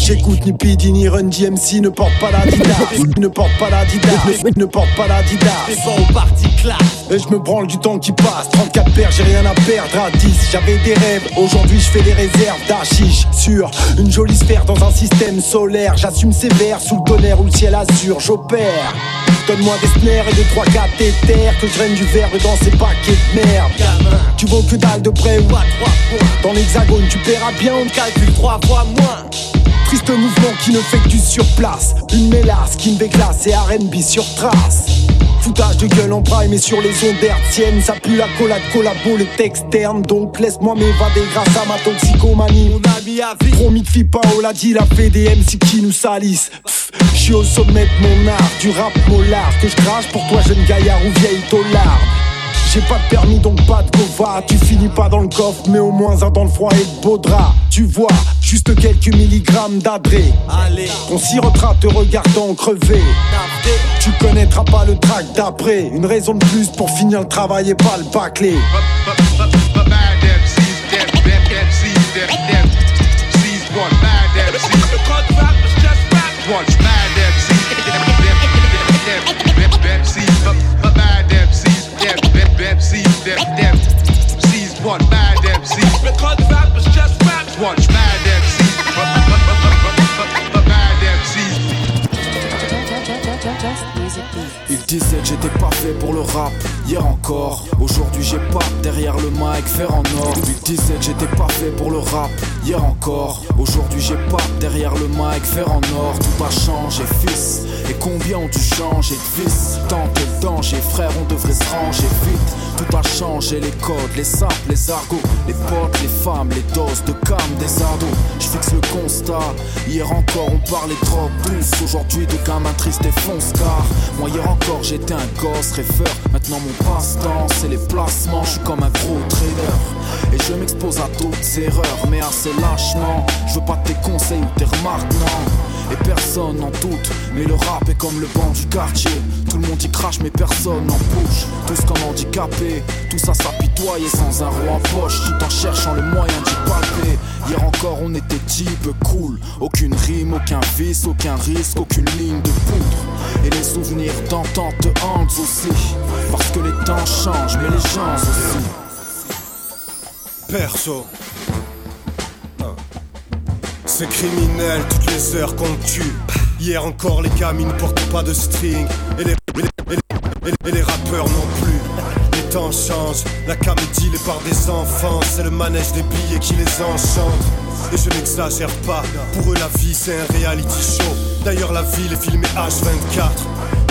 J'écoute ni Pidi ni Run DMC Ne porte pas la Dida. Ne porte pas la Dida. Ne porte pas la Dida. Au parti classe Et je me branle du temps qui passe. 34 paires, j'ai rien à perdre. À 10 J'avais des rêves, aujourd'hui je fais des réserves d'Achiche Sur une jolie sphère dans un système solaire. J'assume sévère sous le tonnerre où le ciel assure J'opère. Donne-moi des snares et des trois cathéters Que je draine du verbe dans ces paquets de merde. Tu vaux que dalle de près ou à trois points Dans l'hexagone tu paieras bien, on calcule trois fois moins. Triste mouvement qui ne fait que du surplace. Une mélasse qui me déclasse et R&B sur trace. Foutage de gueule en prime et sur les ondes hertziennes Ça pue la collade collabo, les externe Donc laisse-moi m'évader grâce à ma toxicomanie. Mon ami à vie Promis de fille Paola a dit la fait des MC qui nous salissent Je suis au sommet de mon art, du rap molar. Que je crache pour toi jeune gaillard ou vieille tolard j'ai pas de permis donc pas de gova Tu finis pas dans le coffre mais au moins un dans le froid et de beau drap. Tu vois, juste quelques milligrammes d'adré. Allez, On s'y retrace te regardant crever. Tu connaîtras pas le track d'après. Une raison de plus pour finir le travail et pas le MCs, Ils disaient que j'étais pas fait pour le rap, hier encore. Aujourd'hui j'ai pas derrière le mic, faire en or. Ils disaient que j'étais pas fait pour le rap, hier encore. Aujourd'hui j'ai pas derrière le mic, faire en or. Tout a changé, fils. Et combien ont dû changer de vis Tant de danger, frère, on devrait se ranger vite. Tout a changé, les codes, les sapes, les argots, les potes, les femmes, les doses de cam des ados. Je fixe le constat. Hier encore on parlait drogue douce. Aujourd'hui de gamins tristes et fonce car moi hier encore j'étais un gosse rêveur. Maintenant mon passe-temps c'est les placements. Je suis comme un gros trader. Et je m'expose à d'autres erreurs, mais assez lâchement. Je veux pas tes conseils ou tes remarques, non. Et personne n'en doute, mais le rap est comme le banc du quartier. Tout le monde y crache, mais personne n'en bouge. Tous comme handicapés, tout ça s'apitoyait sans un roi en poche, tout en cherchant le moyen d'y palper. Hier encore, on était type cool. Aucune rime, aucun vice, aucun risque, aucune ligne de poudre. Et les souvenirs d'antan te hantent aussi. Parce que les temps changent, mais les gens aussi. Perso. C'est criminel toutes les heures qu'on tue. Hier encore, les gamines ne portent pas de string. Et les, et les- et les- rappeurs non plus. Les temps changent, la comédie les part des enfants. C'est le manège des billets qui les enchante. Et je n'exagère pas, pour eux la vie c'est un reality show. D'ailleurs, la ville est filmée H24.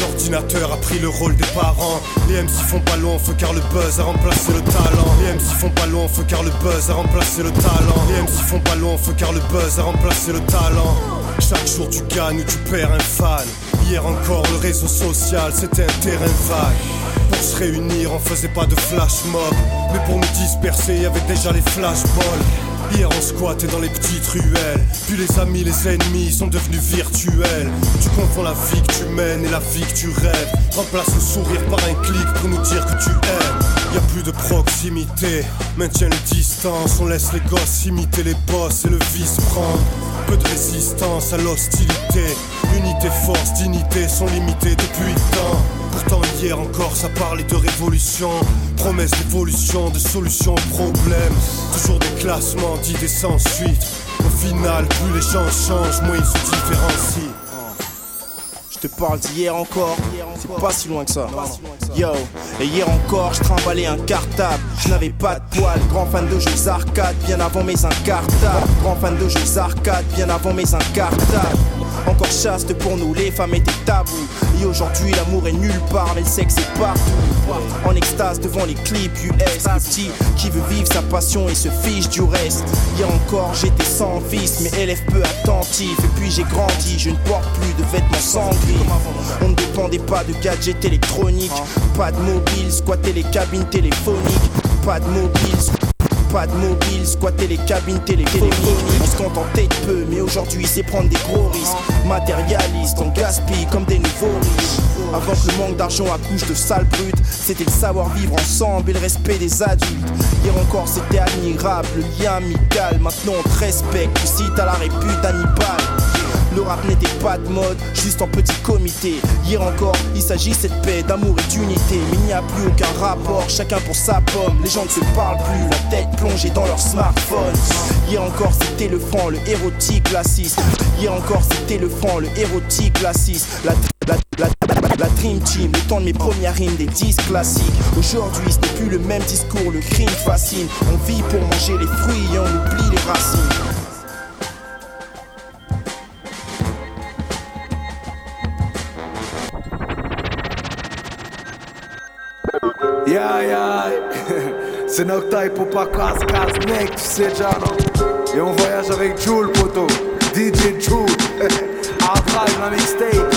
L'ordinateur a pris le rôle des parents. Les MC font pas long feu car le buzz a remplacé le talent. Les MC font pas long feu car le buzz a remplacé le talent. Les MC font pas long feu car le buzz a remplacé le talent. Chaque jour tu gagnes ou tu perds un fan. Hier encore le réseau social c'était un terrain vague. Pour se réunir on faisait pas de flash mob. Mais pour nous disperser y avait déjà les flashballs. Hier on squattait dans les petites ruelles. Puis les amis, les ennemis sont devenus virtuels. Tu confonds la vie que tu mènes et la vie que tu rêves. Remplace le sourire par un clic pour nous dire que tu aimes. Y a plus de proximité, maintient les distances, on laisse les gosses imiter les boss et le vice prendre. Peu de résistance à l'hostilité, unité, force, dignité sont limitées depuis temps. Pourtant hier encore ça parlait de révolution, promesse d'évolution, de solutions aux problèmes. Toujours des classements d'idées sans suite. Au final, plus les gens changent, moins ils se différencient. Je te parle d'hier encore, c'est pas si loin que ça. Yo, et hier encore, je trimballais un cartable. Je n'avais pas de poils, grand fan de jeux arcade, bien avant mes incartables. Grand fan de jeux arcade, bien avant mes incartables. Encore chaste pour nous, les femmes étaient tabous. Aujourd'hui, l'amour est nulle part, mais le sexe est partout. En extase devant les clips US, petit qui veut vivre sa passion et se fiche du reste. Hier encore, j'étais sans vice, mais élève peu attentif. Et puis j'ai grandi, je ne porte plus de vêtements sans. On ne dépendait pas de gadgets électroniques, pas de mobile, squatter les cabines téléphoniques, pas de mobile. Pas de mobile, squatter les cabines téléphoniques. On se contentait de peu, mais aujourd'hui c'est prendre des gros risques. Matérialiste, on gaspille comme des nouveaux riches. Avant que le manque d'argent accouche de sales brutes, c'était le savoir vivre ensemble et le respect des adultes. Hier encore c'était admirable, le lien amical. Maintenant on te respecte, cites à la répute d'Hannibal. Le rap n'était pas de mode, juste en petit comité. Hier encore, il s'agissait de paix, d'amour et d'unité. Mais il n'y a plus aucun rapport, chacun pour sa pomme. Les gens ne se parlent plus, la tête plongée dans leur smartphone. Hier encore, c'était le franc, le érotique classiste. Hier encore, c'était le franc, le érotique classiste. La, la, la, la Dream Team, le temps de mes premières rimes, des disques classiques. Aujourd'hui, ce plus le même discours, le crime fascine. On vit pour manger les fruits et on oublie les racines. Ya ya, c'est Nocta pour pas casse casse. Mec, tu sais déjà non Et on voyage avec Joule poto, DJ Joule, Hard Drive la mixtape,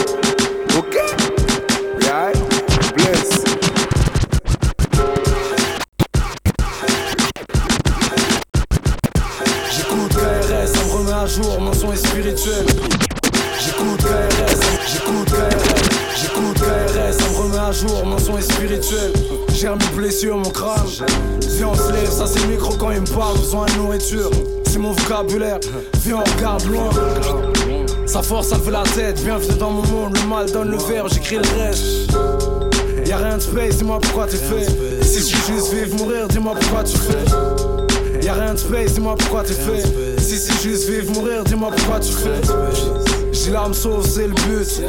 viens on regarde loin. Sa force me fait la tête, bienvenue dans mon monde, le mal donne le verbe, j'écris le reste. Y'a rien de space, dis-moi pourquoi t'es fait. Si je juste vivre, mourir, dis-moi pourquoi tu fais. Y'a rien de space, dis-moi pourquoi t'es fait. Si c'est juste vivre, mourir, dis-moi pourquoi tu fais. J'ai l'âme sauve, c'est le but.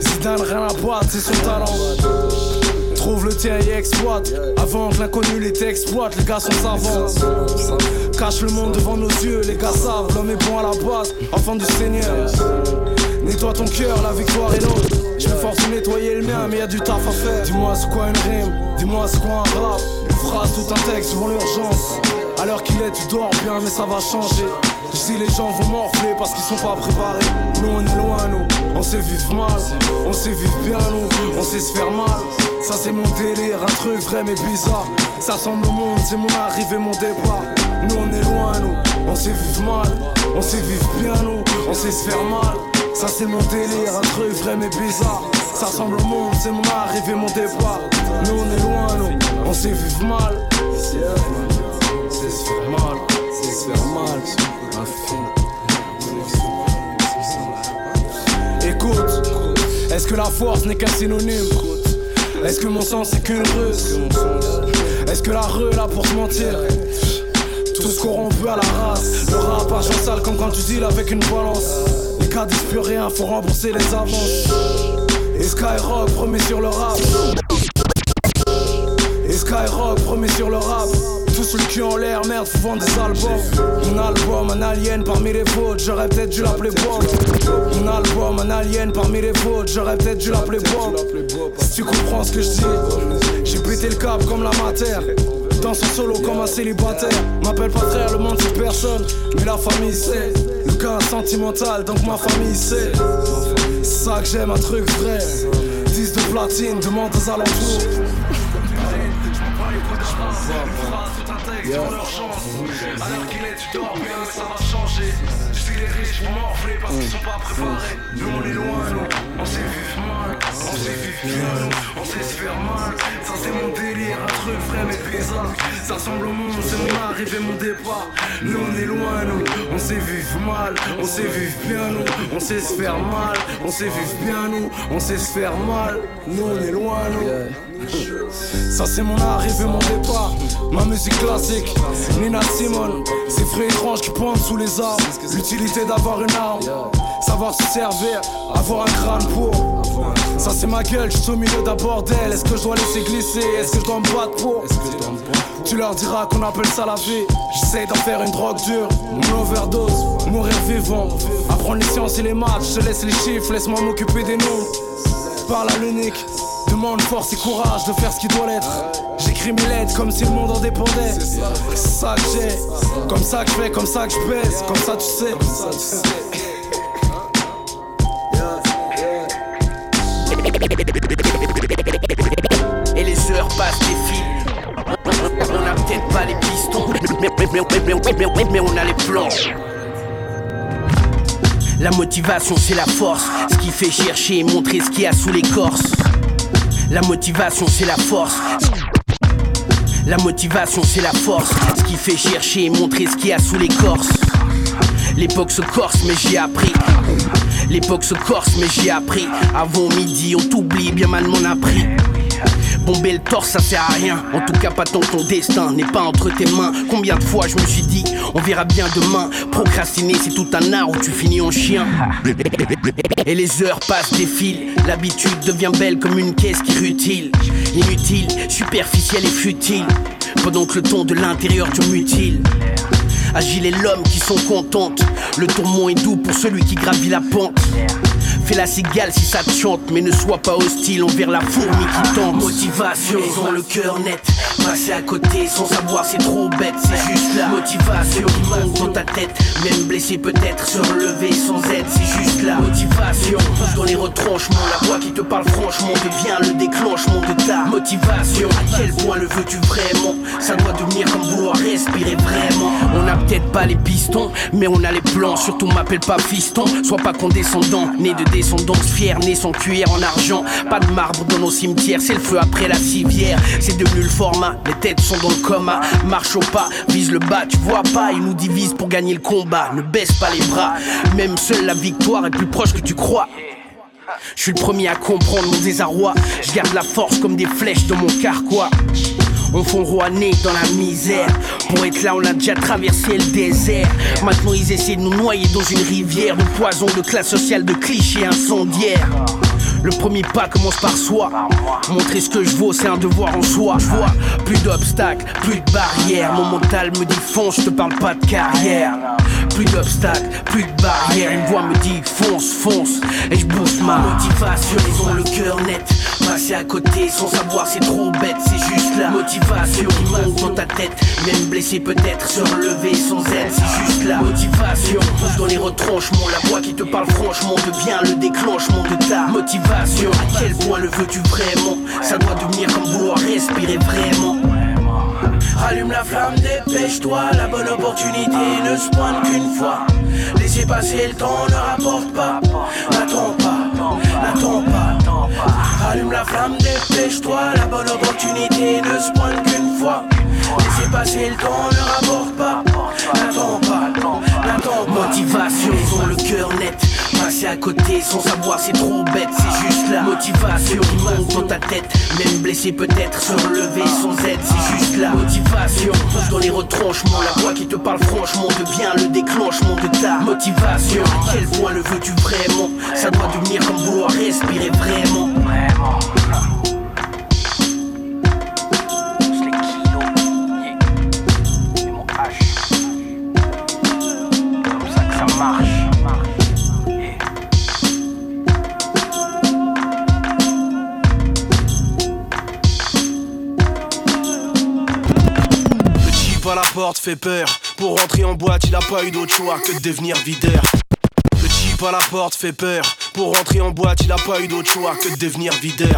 Zidane, rien à boire, c'est son talent. Trouve le tien et exploite. Avant que l'inconnu les t'exploite, les gars sont savants. Cache le monde devant nos yeux, les gars savent. L'homme est bon à la base, enfant du Seigneur. Nettoie ton cœur, la victoire est l'autre. Je me force de nettoyer le mien, mais y a du taf à faire. Dis-moi c'est quoi une rime, dis-moi c'est quoi un rap? Une phrase, tout un texte devant l'urgence. À l'heure qu'il est, tu dors bien, mais ça va changer. Je dis les gens vont morfler parce qu'ils sont pas préparés. Nous on est loin, nous. On sait vivre mal, on sait vivre bien, nous. On sait se faire mal. Ça c'est mon délire, un truc vrai mais bizarre. Ça ressemble au monde, c'est mon arrivée, mon départ. Nous on est loin, nous. On sait vivre mal, on sait vivre bien, nous. On sait se faire mal. Ça c'est mon délire, un truc vrai mais bizarre. Ça ressemble au monde, c'est mon arrivée, mon départ. Nous on est loin, nous. On sait vivre mal. C'est se faire mal, c'est se faire mal. Écoute, est-ce que la force n'est qu'un synonyme? Est-ce que mon sens c'est qu'une ruse Est-ce que la rue là pour se mentir? Tous corrompus à la race Le rap à sale comme quand tu deals avec une balance Les cas disent plus rien, faut rembourser les avances Et Skyrock premier sur le rap Et Skyrock premier sur le rap tous le cul en l'air, merde, faut vendre des albums. Mon album, un alien parmi les vôtres, j'aurais peut-être dû l'appeler Bob. Mon album, un alien parmi les vôtres, j'aurais peut-être dû l'appeler Bob. Si tu comprends ce que je dis, j'ai pété le câble comme la matière. Dans son solo comme un célibataire. M'appelle pas frère, le monde c'est personne, mais la famille c'est. Le gars sentimental, donc ma famille c'est. C'est ça que j'aime, un truc vrai. 10 de platine, demande aux alentours. Leur chance. À l'heure qu'il est, tu dors bien, ça va changer. Tu sais, les riches vont morfler parce qu'ils sont pas préparés. Nous, on est loin, nous. On sait vivre mal, on sait vivre bien, nous. On sait se faire mal. Ça, c'est mon délire, un truc vrai mais. Ça ressemble au monde, c'est mon arrivée, mon départ. Nous, on est loin, nous. On sait vivre mal, on sait vivre bien, nous. On sait se faire mal, on sait vivre bien, nous. On sait se faire mal. Nous, on est loin, nous. Ça c'est mon arrivée, mon départ. Ma musique classique, Nina Simone. Ces frais étranges qui pointent sous les arbres. L'utilité d'avoir une arme, savoir se servir, avoir un crâne pour. Ça c'est ma gueule, je suis au milieu d'un bordel. Est-ce que je dois laisser glisser? Est-ce que je dois me battre pour? Tu leur diras qu'on appelle ça la vie. J'essaie d'en faire une drogue dure, mon overdose, mourir vivant. Apprendre les sciences et les maths, je laisse les chiffres, laisse-moi m'occuper des noms. Parle à l'unique, demande force et courage de faire ce qui doit l'être. J'écris mes lettres comme si le monde en dépendait. C'est ça que j'ai, comme ça que je fais, comme ça que je baisse, comme ça tu sais. Et les heures passent fils. On a peut-être pas les pistons, mais on a les plans. La motivation c'est la force, ce qui fait chercher et montrer ce qu'il y a sous l'écorce. La motivation c'est la force. La motivation c'est la force, ce qui fait chercher et montrer ce qu'il y a sous l'écorce. L'époque se corse mais j'y ai appris. L'époque se corse mais j'y ai appris. Avant midi on t'oublie, bien mal m'en a pris. Bomber le torse, ça sert à rien. En tout cas, pas tant ton destin n'est pas entre tes mains. Combien de fois je me suis dit, on verra bien demain. Procrastiner, c'est tout un art où tu finis en chien. Et les heures passent, défilent. L'habitude devient belle comme une caisse qui rutile. Inutile, superficielle et futile. Pendant que le ton de l'intérieur te mutile. Agile est l'homme qui sont contentes. Le tourment est doux pour celui qui gravit la pente. Fais la cigale si ça te chante, mais ne sois pas hostile envers la fourmi qui tente. Motivation, ils ont le cœur net. Passer à côté sans savoir c'est trop bête, c'est juste la motivation qui monte dans ta tête. Même blessé peut-être, se relever sans aide, c'est juste la motivation. Pousse dans les retranchements, la voix qui te parle franchement devient le déclenchement de ta motivation. À quel point le veux-tu vraiment? Ça doit devenir comme vouloir respirer vraiment. On n'a peut-être pas les pistons, mais on a les plans. Surtout m'appelle pas fiston, sois pas condescendant, né de descendance fière, né sans cuillère en argent. Pas de marbre dans nos cimetières, c'est le feu après la civière. C'est devenu le format, les têtes sont dans le coma. Marche pas, vise le bas, tu vois pas, ils nous divisent pour gagner le combat. Ne baisse pas les bras, même seule la victoire est plus proche que tu crois. Je suis le premier à comprendre mon désarroi. Je garde la force comme des flèches dans mon carquois. On fond rouaner dans la misère. Pour être là, on a déjà traversé le désert. Maintenant, ils essaient de nous noyer dans une rivière de poison, de classe sociale, de clichés incendiaires. Le premier pas commence par soi. Montrer ce que je vaux, c'est un devoir en soi. Je plus d'obstacles, plus de barrières. Mon mental me dit fonce, je te parle pas de carrière. Plus d'obstacles, plus de barrières. Une voix me dit fonce, fonce. Et je booste ma motivation. Ils ont le cœur net. Passer à côté sans savoir, c'est trop bête. C'est juste la motivation qui monte dans ta tête. Même blessé peut-être, se relever sans aide. C'est juste la motivation. Pousse dans les retranchements. La voix qui te parle franchement devient le déclenchement de ta motivation. À quel point le veux-tu vraiment? Ça doit devenir comme vouloir respirer vraiment. Allume la flamme, dépêche-toi, la bonne opportunité ne se pointe qu'une fois. Laissez passer le temps, ne rapporte pas. N'attends pas, n'attends pas. Allume la flamme, dépêche-toi, la bonne opportunité ne se pointe qu'une fois. Laissez passer le temps, ne rapporte pas, n'attends pas. Motivation, ont le cœur net. Passer à côté sans savoir, c'est trop bête. C'est juste la motivation qui monte dans ta tête. Même blessé peut-être, se relever sans aide. C'est juste la motivation. Pousse dans les retranchements. La voix qui te parle franchement devient le déclenchement de ta motivation. Quel le veux-tu vraiment? Ça doit devenir comme vouloir respirer vraiment. La porte fait peur. Pour rentrer en boîte, il a pas eu d'autre choix que de devenir videur. Le jeep à la porte fait peur. Pour rentrer en boîte, il a pas eu d'autre choix que de devenir videur.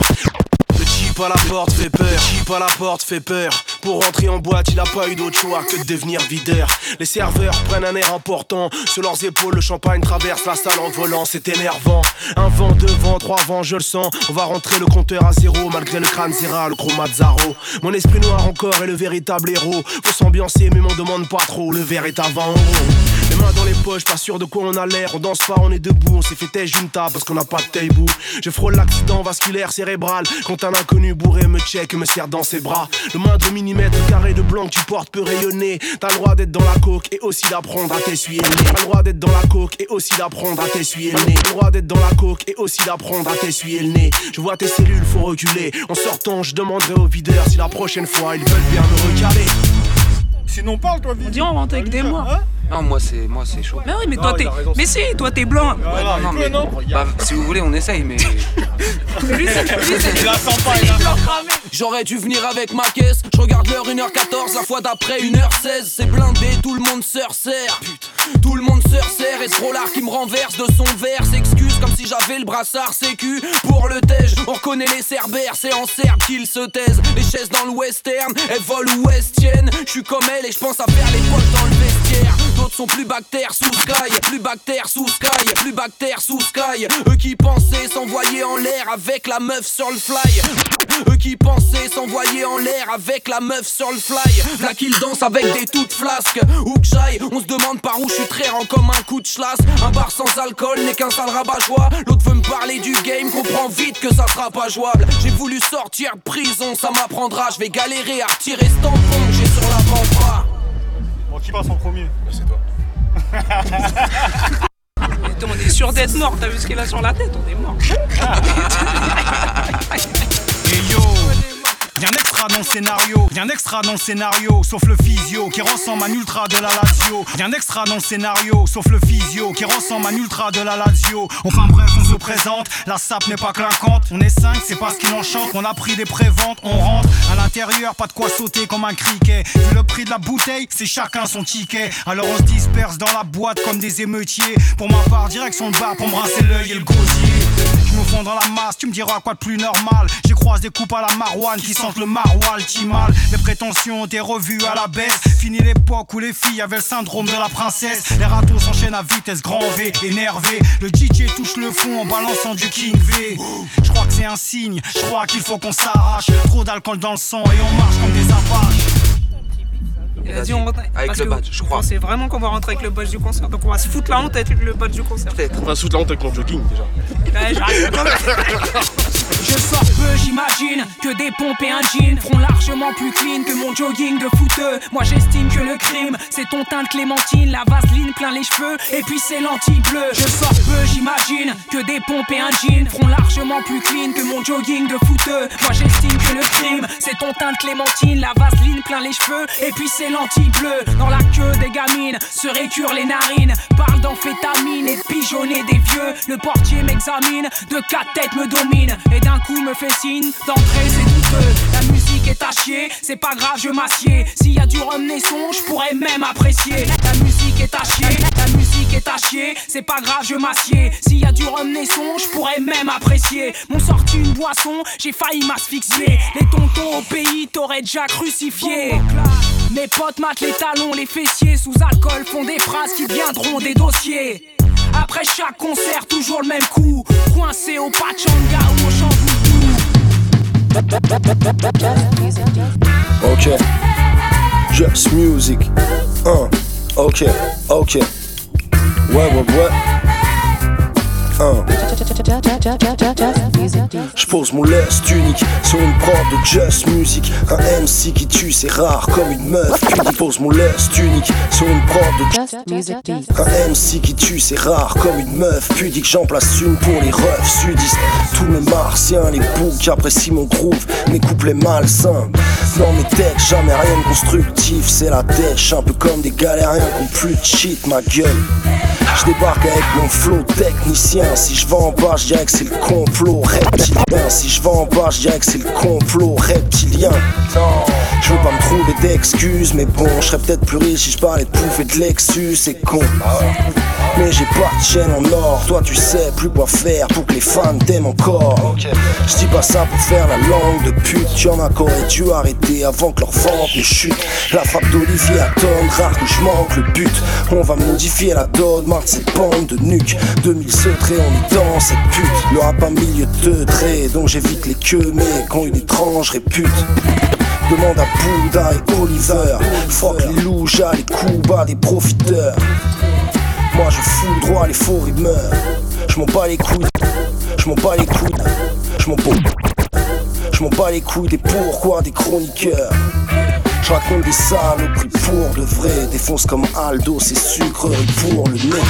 Le jeep à la porte fait peur. À la porte fait peur. Pour rentrer en boîte, il a pas eu d'autre choix que de devenir videur. Les serveurs prennent un air important. Sur leurs épaules, le champagne traverse la salle en volant, c'est énervant. Un vent, deux vents, trois vents, je le sens. On va rentrer le compteur à zéro, malgré le crâne zéra, le chromazaro. Mon esprit noir encore est le véritable héros. Faut s'ambiancer, mais m'en demande pas trop. Le verre est à 20 euros. Mains dans les poches, pas sûr de quoi on a l'air. On danse pas, on est debout, on s'est fait têche d'une table parce qu'on n'a pas de taille-bout. Je frôle l'accident vasculaire cérébral. Quand un inconnu bourré me check et me serre dans ses bras. Le moindre millimètre carré de blanc que tu portes peut rayonner. T'as le droit d'être dans la coke et aussi d'apprendre à t'essuyer le nez. T'as le droit d'être dans la coke et aussi d'apprendre à t'essuyer le nez. T'as le droit d'être dans la coke et aussi d'apprendre à t'essuyer le nez. Je vois tes cellules, faut reculer. En sortant, je demanderai au videur si la prochaine fois ils veulent bien me recaler. Sinon, parle toi, On dit on rentre avec des noirs. Non, moi c'est moi c'est chaud. Mais oui, mais toi t'es. Mais si, toi t'es blanc. non, non, mais bah, si vous voulez, on essaye, mais. Lui, c'est. Lui, c'est. la sens pas, il la blanc cramé. J'aurais dû venir avec ma caisse, je regarde l'heure 1h14, la fois d'après 1h16, c'est blindé, tout le monde se resserre. Tout le monde se resserre et ce gros lard qui me renverse de son verre s'excuse comme si j'avais le brassard sécu pour le déj. On reconnaît les cerbères, c'est en serbe qu'ils se taisent. Les chaises dans le western, elles volent ou. Je suis comme elle et je pense à faire les poches dans le vestiaire. D'autres sont plus bactères sous sky, plus bactères sous sky, plus bactères sous sky. Eux qui pensaient s'envoyer en l'air avec la meuf sur le fly. Eux qui pensaient s'envoyer en l'air avec la meuf sur le fly. Là qu'ils dansent avec des toutes flasques. Où que j'aille, on se demande par où je suis très rend comme un coup de chlasse. Un bar sans alcool n'est qu'un sale rabat-joie. L'autre veut me parler du game, comprend vite que ça sera pas jouable. J'ai voulu sortir de prison, ça m'apprendra. Je vais galérer à retirer ce tampon que j'ai sur l'avant-bras. Bon, qui passe en premier C'est toi. On est sûr d'être mort, t'as vu ce qu'il a sur la tête, on est mort. Un extra dans le scénario, y'a un extra dans le scénario, sauf le physio qui ressemble à un ultra de la Lazio. Un extra dans le scénario, sauf le physio qui ressemble à un ultra de la Lazio. Enfin bref, on se présente, la sape n'est pas clinquante. On est 5, c'est pas ce qui l'enchante. On a pris des préventes, on rentre à l'intérieur, pas de quoi sauter comme un criquet. Vu le prix de la bouteille, c'est chacun son ticket. Alors on se disperse dans la boîte comme des émeutiers. Pour ma part, direction le bas pour me rincer l'œil et le gosier. Dans la masse, tu me diras quoi de plus normal. J'ai croisé des coupes à la marouane qui sentent le maroilles mal. Les prétentions été revues à la baisse. Fini l'époque où les filles avaient le syndrome de la princesse. Les râteaux s'enchaînent à vitesse grand V, énervé. Le DJ touche le fond en balançant du King V. Je crois que c'est un signe, je crois qu'il faut qu'on s'arrache. Trop d'alcool dans le sang et on marche comme des apaches. Dit on rentre Avec parce le que badge, je crois. C'est vraiment qu'on va rentrer avec le badge du concert. Donc on va se foutre la honte avec le badge du concert. Peut-être. On va se foutre la honte avec mon jogging déjà. Ouais, j'arrive quand même. Je sors peu, j'imagine que des pompes et un jean feront largement plus clean que mon jogging de footeux. Moi j'estime que le crime, c'est ton teint de clémentine, la vaseline plein les cheveux, et puis c'est l'anti-bleu. Je sors peu, j'imagine que des pompes et un jean feront largement plus clean que mon jogging de footeux. Moi j'estime que le crime, c'est ton teint de clémentine, la vaseline plein les cheveux, et puis c'est l'anti-bleu. Dans la queue des gamines, se récure les narines, parle d'amphétamine et pigeonner des vieux. Le portier m'examine, de quatre têtes me domine, et d'un coup me fait signe d'entrer, c'est douteux. La musique est à chier, c'est pas grave, je m'assieds. S'il y a du naisson, je pourrais même apprécier. La musique est à chier, la musique est à c'est pas grave, je m'assieds. S'il y a du naisson, je pourrais même apprécier. M'ont sorti une boisson, j'ai failli m'asphyxier. Les tontons au pays t'auraient déjà crucifié. Mes potes matent les talons, les fessiers sous alcool font des phrases qui deviendront des dossiers. Après chaque concert, toujours le même coup. Coincé au pachanga ou au chamboudou. Ok. Just music. Uh. Ok, ok. Ouais, ouais, ouais. Uh. Je pose mon lest unique sur une prod de Just Music. Un MC qui tue, c'est rare comme une meuf. Qui pose mon lest unique sur une prod de Un MC qui tue, c'est rare comme une meuf. Pudique, j'en place une pour les refs sudistes. Tous mes martiens, les boucs qui apprécient mon groove. Mes couplets malsains. Dans mes textes, jamais rien de constructif. C'est la dèche, un peu comme des galériens qui ont plus de shit, ma gueule. Je débarque avec mon flow technicien. Si je vais en bas, je que c'est le complot reptilien. Si je vais en bas, je que c'est le complot reptilien. Je veux pas me trouver d'excuses, mais bon, je serais peut-être plus riche si je parlais de pouf et de Lexus, c'est con. Mais j'ai pas de chaîne en or, toi tu sais plus quoi faire pour que les fans t'aiment encore. Je dis pas ça pour faire la langue de pute, y'en a qu'aurait dû arrêter avant que leur vente ne chute. La frappe d'Olivier attend, rare que je manque le but. On va modifier la donne, marre de cette bande de nuque. 2000 secrets, on est dans cette pute. Le rap à milieu de traits, donc j'évite les queues, mais quand une étrange répute. Demande à Bouddha et Oliver. Fuck les loujas, les coups bas des profiteurs. Moi je fous droit les faux rimeurs. Je m'en bats les couilles. Je m'en bats les couilles. Je m'en bats. Je m'en bats les couilles des pourquoi des chroniqueurs. Je raconte des saloperies pour de vrai. Défonce comme Aldo, c'est sucrerie pour le nez.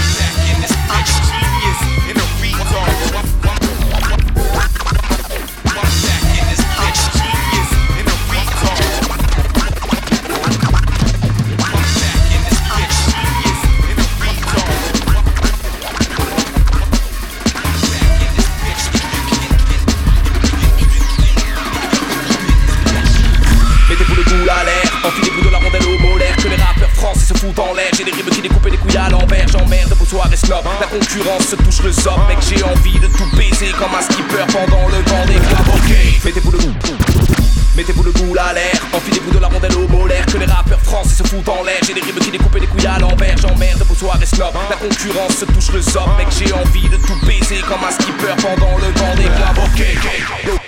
La concurrence se touche le zob Mec j'ai envie de tout baiser comme un skipper pendant le vent des clubs Ok, mettez-vous le Mettez-vous le boule à l'air, enfilez-vous de la rondelle au molaire Que les rappeurs français se foutent en l'air. J'ai des rimes qui découpent les couilles à l'envers. J'emmerde vos soirées snob. La concurrence se touche le zob Mec j'ai envie de tout baiser comme un skipper pendant le vent des clubs. Ok.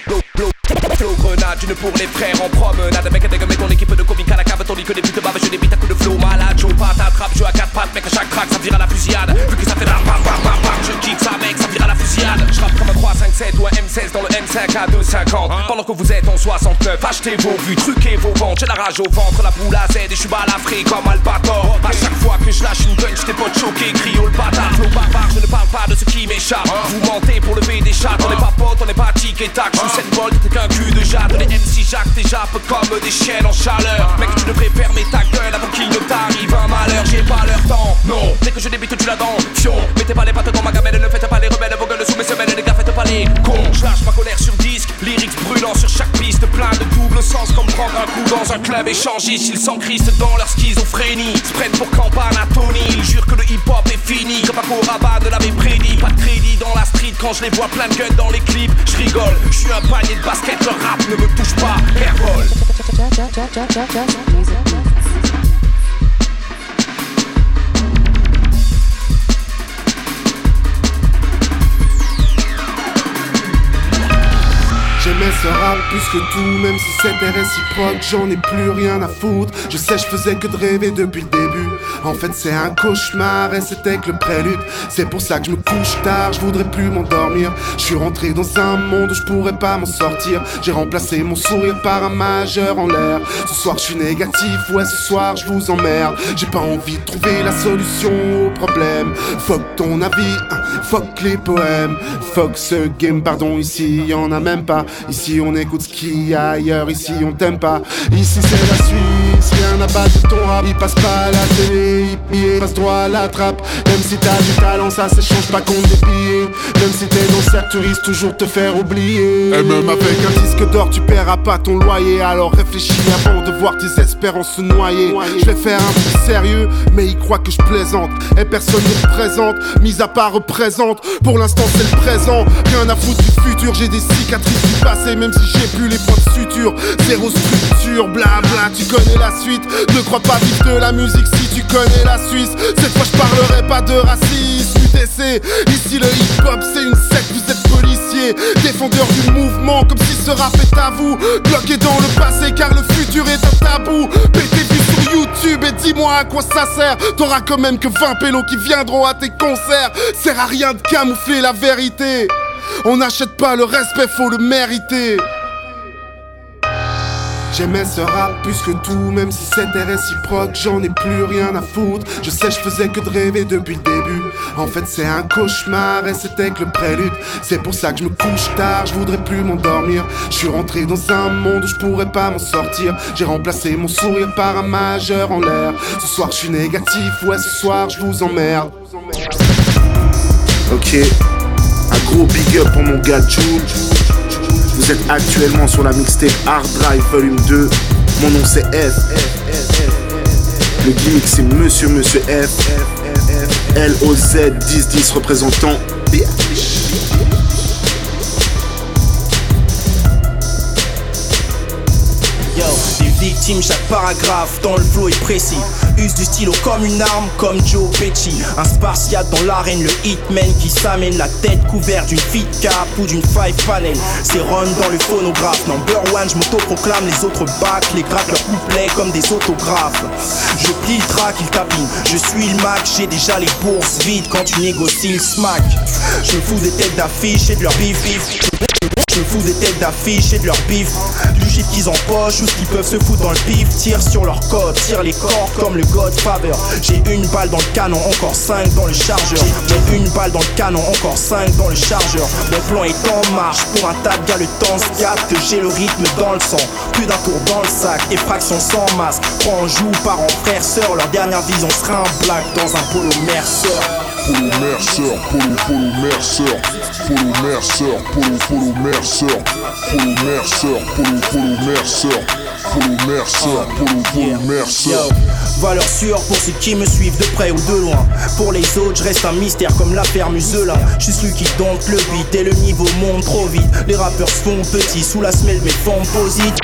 Grenade, une pour les frères en promenade. Mec, dégage, mets ton équipe de comique à la cave Tandis que les putes bavent, je des bites à coups de flow malade. Joe patate, attrape, jeu à quatre pattes Mec, à chaque track, ça vire à la fusillade. Vu que ça fait bam bam bam bam Je kick ça mec, fusillade Je rappe comme un 3, 5, 7 ou un M16 dans le M5 à 250 Pendant que vous êtes en 69, achetez vos vues, truquez vos ventes J'ai la rage au ventre, la boule à Z et je suis balafré comme Albator. À chaque fois que je lâche une punch, t'es pas choqué, crio le bâtard. Flow barbare, je ne parle pas de ce qui m'échappe Vous mentez pour lever des chats, on n'est pas potes, on n'est pas tic et tac. Je suis cette bolt, t'es qu'un cul de jatte Les MC Jacques peu comme des chiennes en chaleur. Mec tu devrais fermer ta gueule avant qu'il ne t'arrive un malheur. J'ai pas leur temps, non. Dès que je débite tu la dents, fion Mettez pas les pattes dans ma gamelle, ne faites pas les rebelles Vos gueules sous mes semelles, les gars faites pas les cons Je lâche ma colère sur disque, lyrics brûlants sur chaque piste. Plein de double sens comme prendre un coup dans un club échangiste Ils s'encristent dans leur schizophrénie. Se prennent pour campagne à Tony. Ils jurent que le hip hop est fini Comme Paco Rabanne l'avait prédit. Pas de crédit dans la street quand je les vois plein de gueules dans les clips. Je rigole, je suis un panier de basket, le rap ne me touche pas. Airball J'aimais ce rap plus que tout, même si c'était réciproque, j'en ai plus rien à foutre. Je sais, je faisais que de rêver depuis le début. En fait, c'est un cauchemar et c'était que le prélude. C'est pour ça que je me couche tard, je voudrais plus m'endormir. Je suis rentré dans un monde où je pourrais pas m'en sortir. J'ai remplacé mon sourire par un majeur en l'air. Ce soir, je suis négatif, ouais, ce soir, je vous emmerde. J'ai pas envie de trouver la solution au problème. Fuck ton avis, hein, fuck les poèmes. Fuck ce game, pardon, ici, y en a même pas. Ici, on écoute ce qu'il y a ailleurs, ici, on t'aime pas. Ici, c'est la Suisse, rien à battre de ton rap. Il passe pas à la télé, il passe droit à la trappe. Même si t'as du talent, ça se change pas contre des billets. Même si t'es dans certes, tu risques toujours te faire oublier. Et même avec un disque d'or, tu paieras pas ton loyer. Alors réfléchis avant de voir tes espérances se noyer. Je vais faire un truc sérieux, mais il croit que je plaisante. Et personne ne présente, mis à part Pour l'instant, c'est le présent. Rien à foutre du futur, j'ai des cicatrices du passé, même si j'ai plus les points de suture. Zéro structure, blabla, tu connais la suite. Ne crois pas vivre de la musique si tu connais la Suisse. Cette fois, je parlerai pas de racisme, UTC. Ici, le hip-hop, c'est une secte, vous êtes policiers. Défendeurs du mouvement, comme si ce rap est à vous. Bloqué dans le passé, car le futur est un tabou. Pété sur YouTube et dis-moi à quoi ça sert. T'auras quand même que 20 pélos qui viendront à tes concerts. Sert à rien de camoufler la vérité. On n'achète pas le respect, faut le mériter. J'aimais ce rap plus que tout, même si c'était réciproque, j'en ai plus rien à foutre. Je sais, je faisais que de rêver depuis le début. En fait, c'est un cauchemar et c'était que le prélude. C'est pour ça que je me couche tard, je voudrais plus m'endormir. Je suis rentré dans un monde où je pourrais pas m'en sortir. J'ai remplacé mon sourire par un majeur en l'air. Ce soir, je suis négatif, ouais, ce soir, je vous emmerde. Ok, un gros big up pour mon gars Jules. Vous êtes actuellement sur la mixtape Hard Drive Volume 2. Mon nom c'est F. Le gimmick c'est Monsieur Monsieur F. LOZ 1010 représentant. Chaque paragraphe dans le flow est précis. Use du stylo comme une arme, comme Joe Pesci. Un spartiate dans l'arène, le hitman qui s'amène la tête couverte d'une fit cap ou d'une five panel. C'est run dans le phonographe. Number one, je m'auto-proclame, les autres bacs, les gratte leur couplet comme des autographes. Je plie le track, il tapine. Je suis le Mac, j'ai déjà les bourses vides quand tu négocies le smack. Je fous des têtes d'affiche et de leur bif. Je fous des têtes d'affiche et de leur bif Du shit qu'ils empochent ou ce qu'ils peuvent se foutre dans le Tire sur leur code, tire les corps comme le Godfather. J'ai une balle dans le canon, encore 5 dans le chargeur. J'ai une balle dans le canon, encore 5 dans le chargeur. Mon plan est en marche, pour un tas le temps se J'ai le rythme dans le sang, plus d'un tour dans le sac Effraction sans masque, prends en joue, parents, frères, sœurs Leur dernière vision sera un black dans un polo merceur Polo Mercer, Polo Polo Mercer, Polo Mercer, Polo Polo Mercer, Polo Mercer, Polo Polo Mercer, Polo Mercer. Yo, valeur sûre pour ceux qui me suivent de près ou de loin. Pour les autres, je reste un mystère comme l'affaire Muselin. Je suis celui qui dompte le beat et le niveau monte trop vite. Les rappeurs se font petits sous la semelle, mais font posite.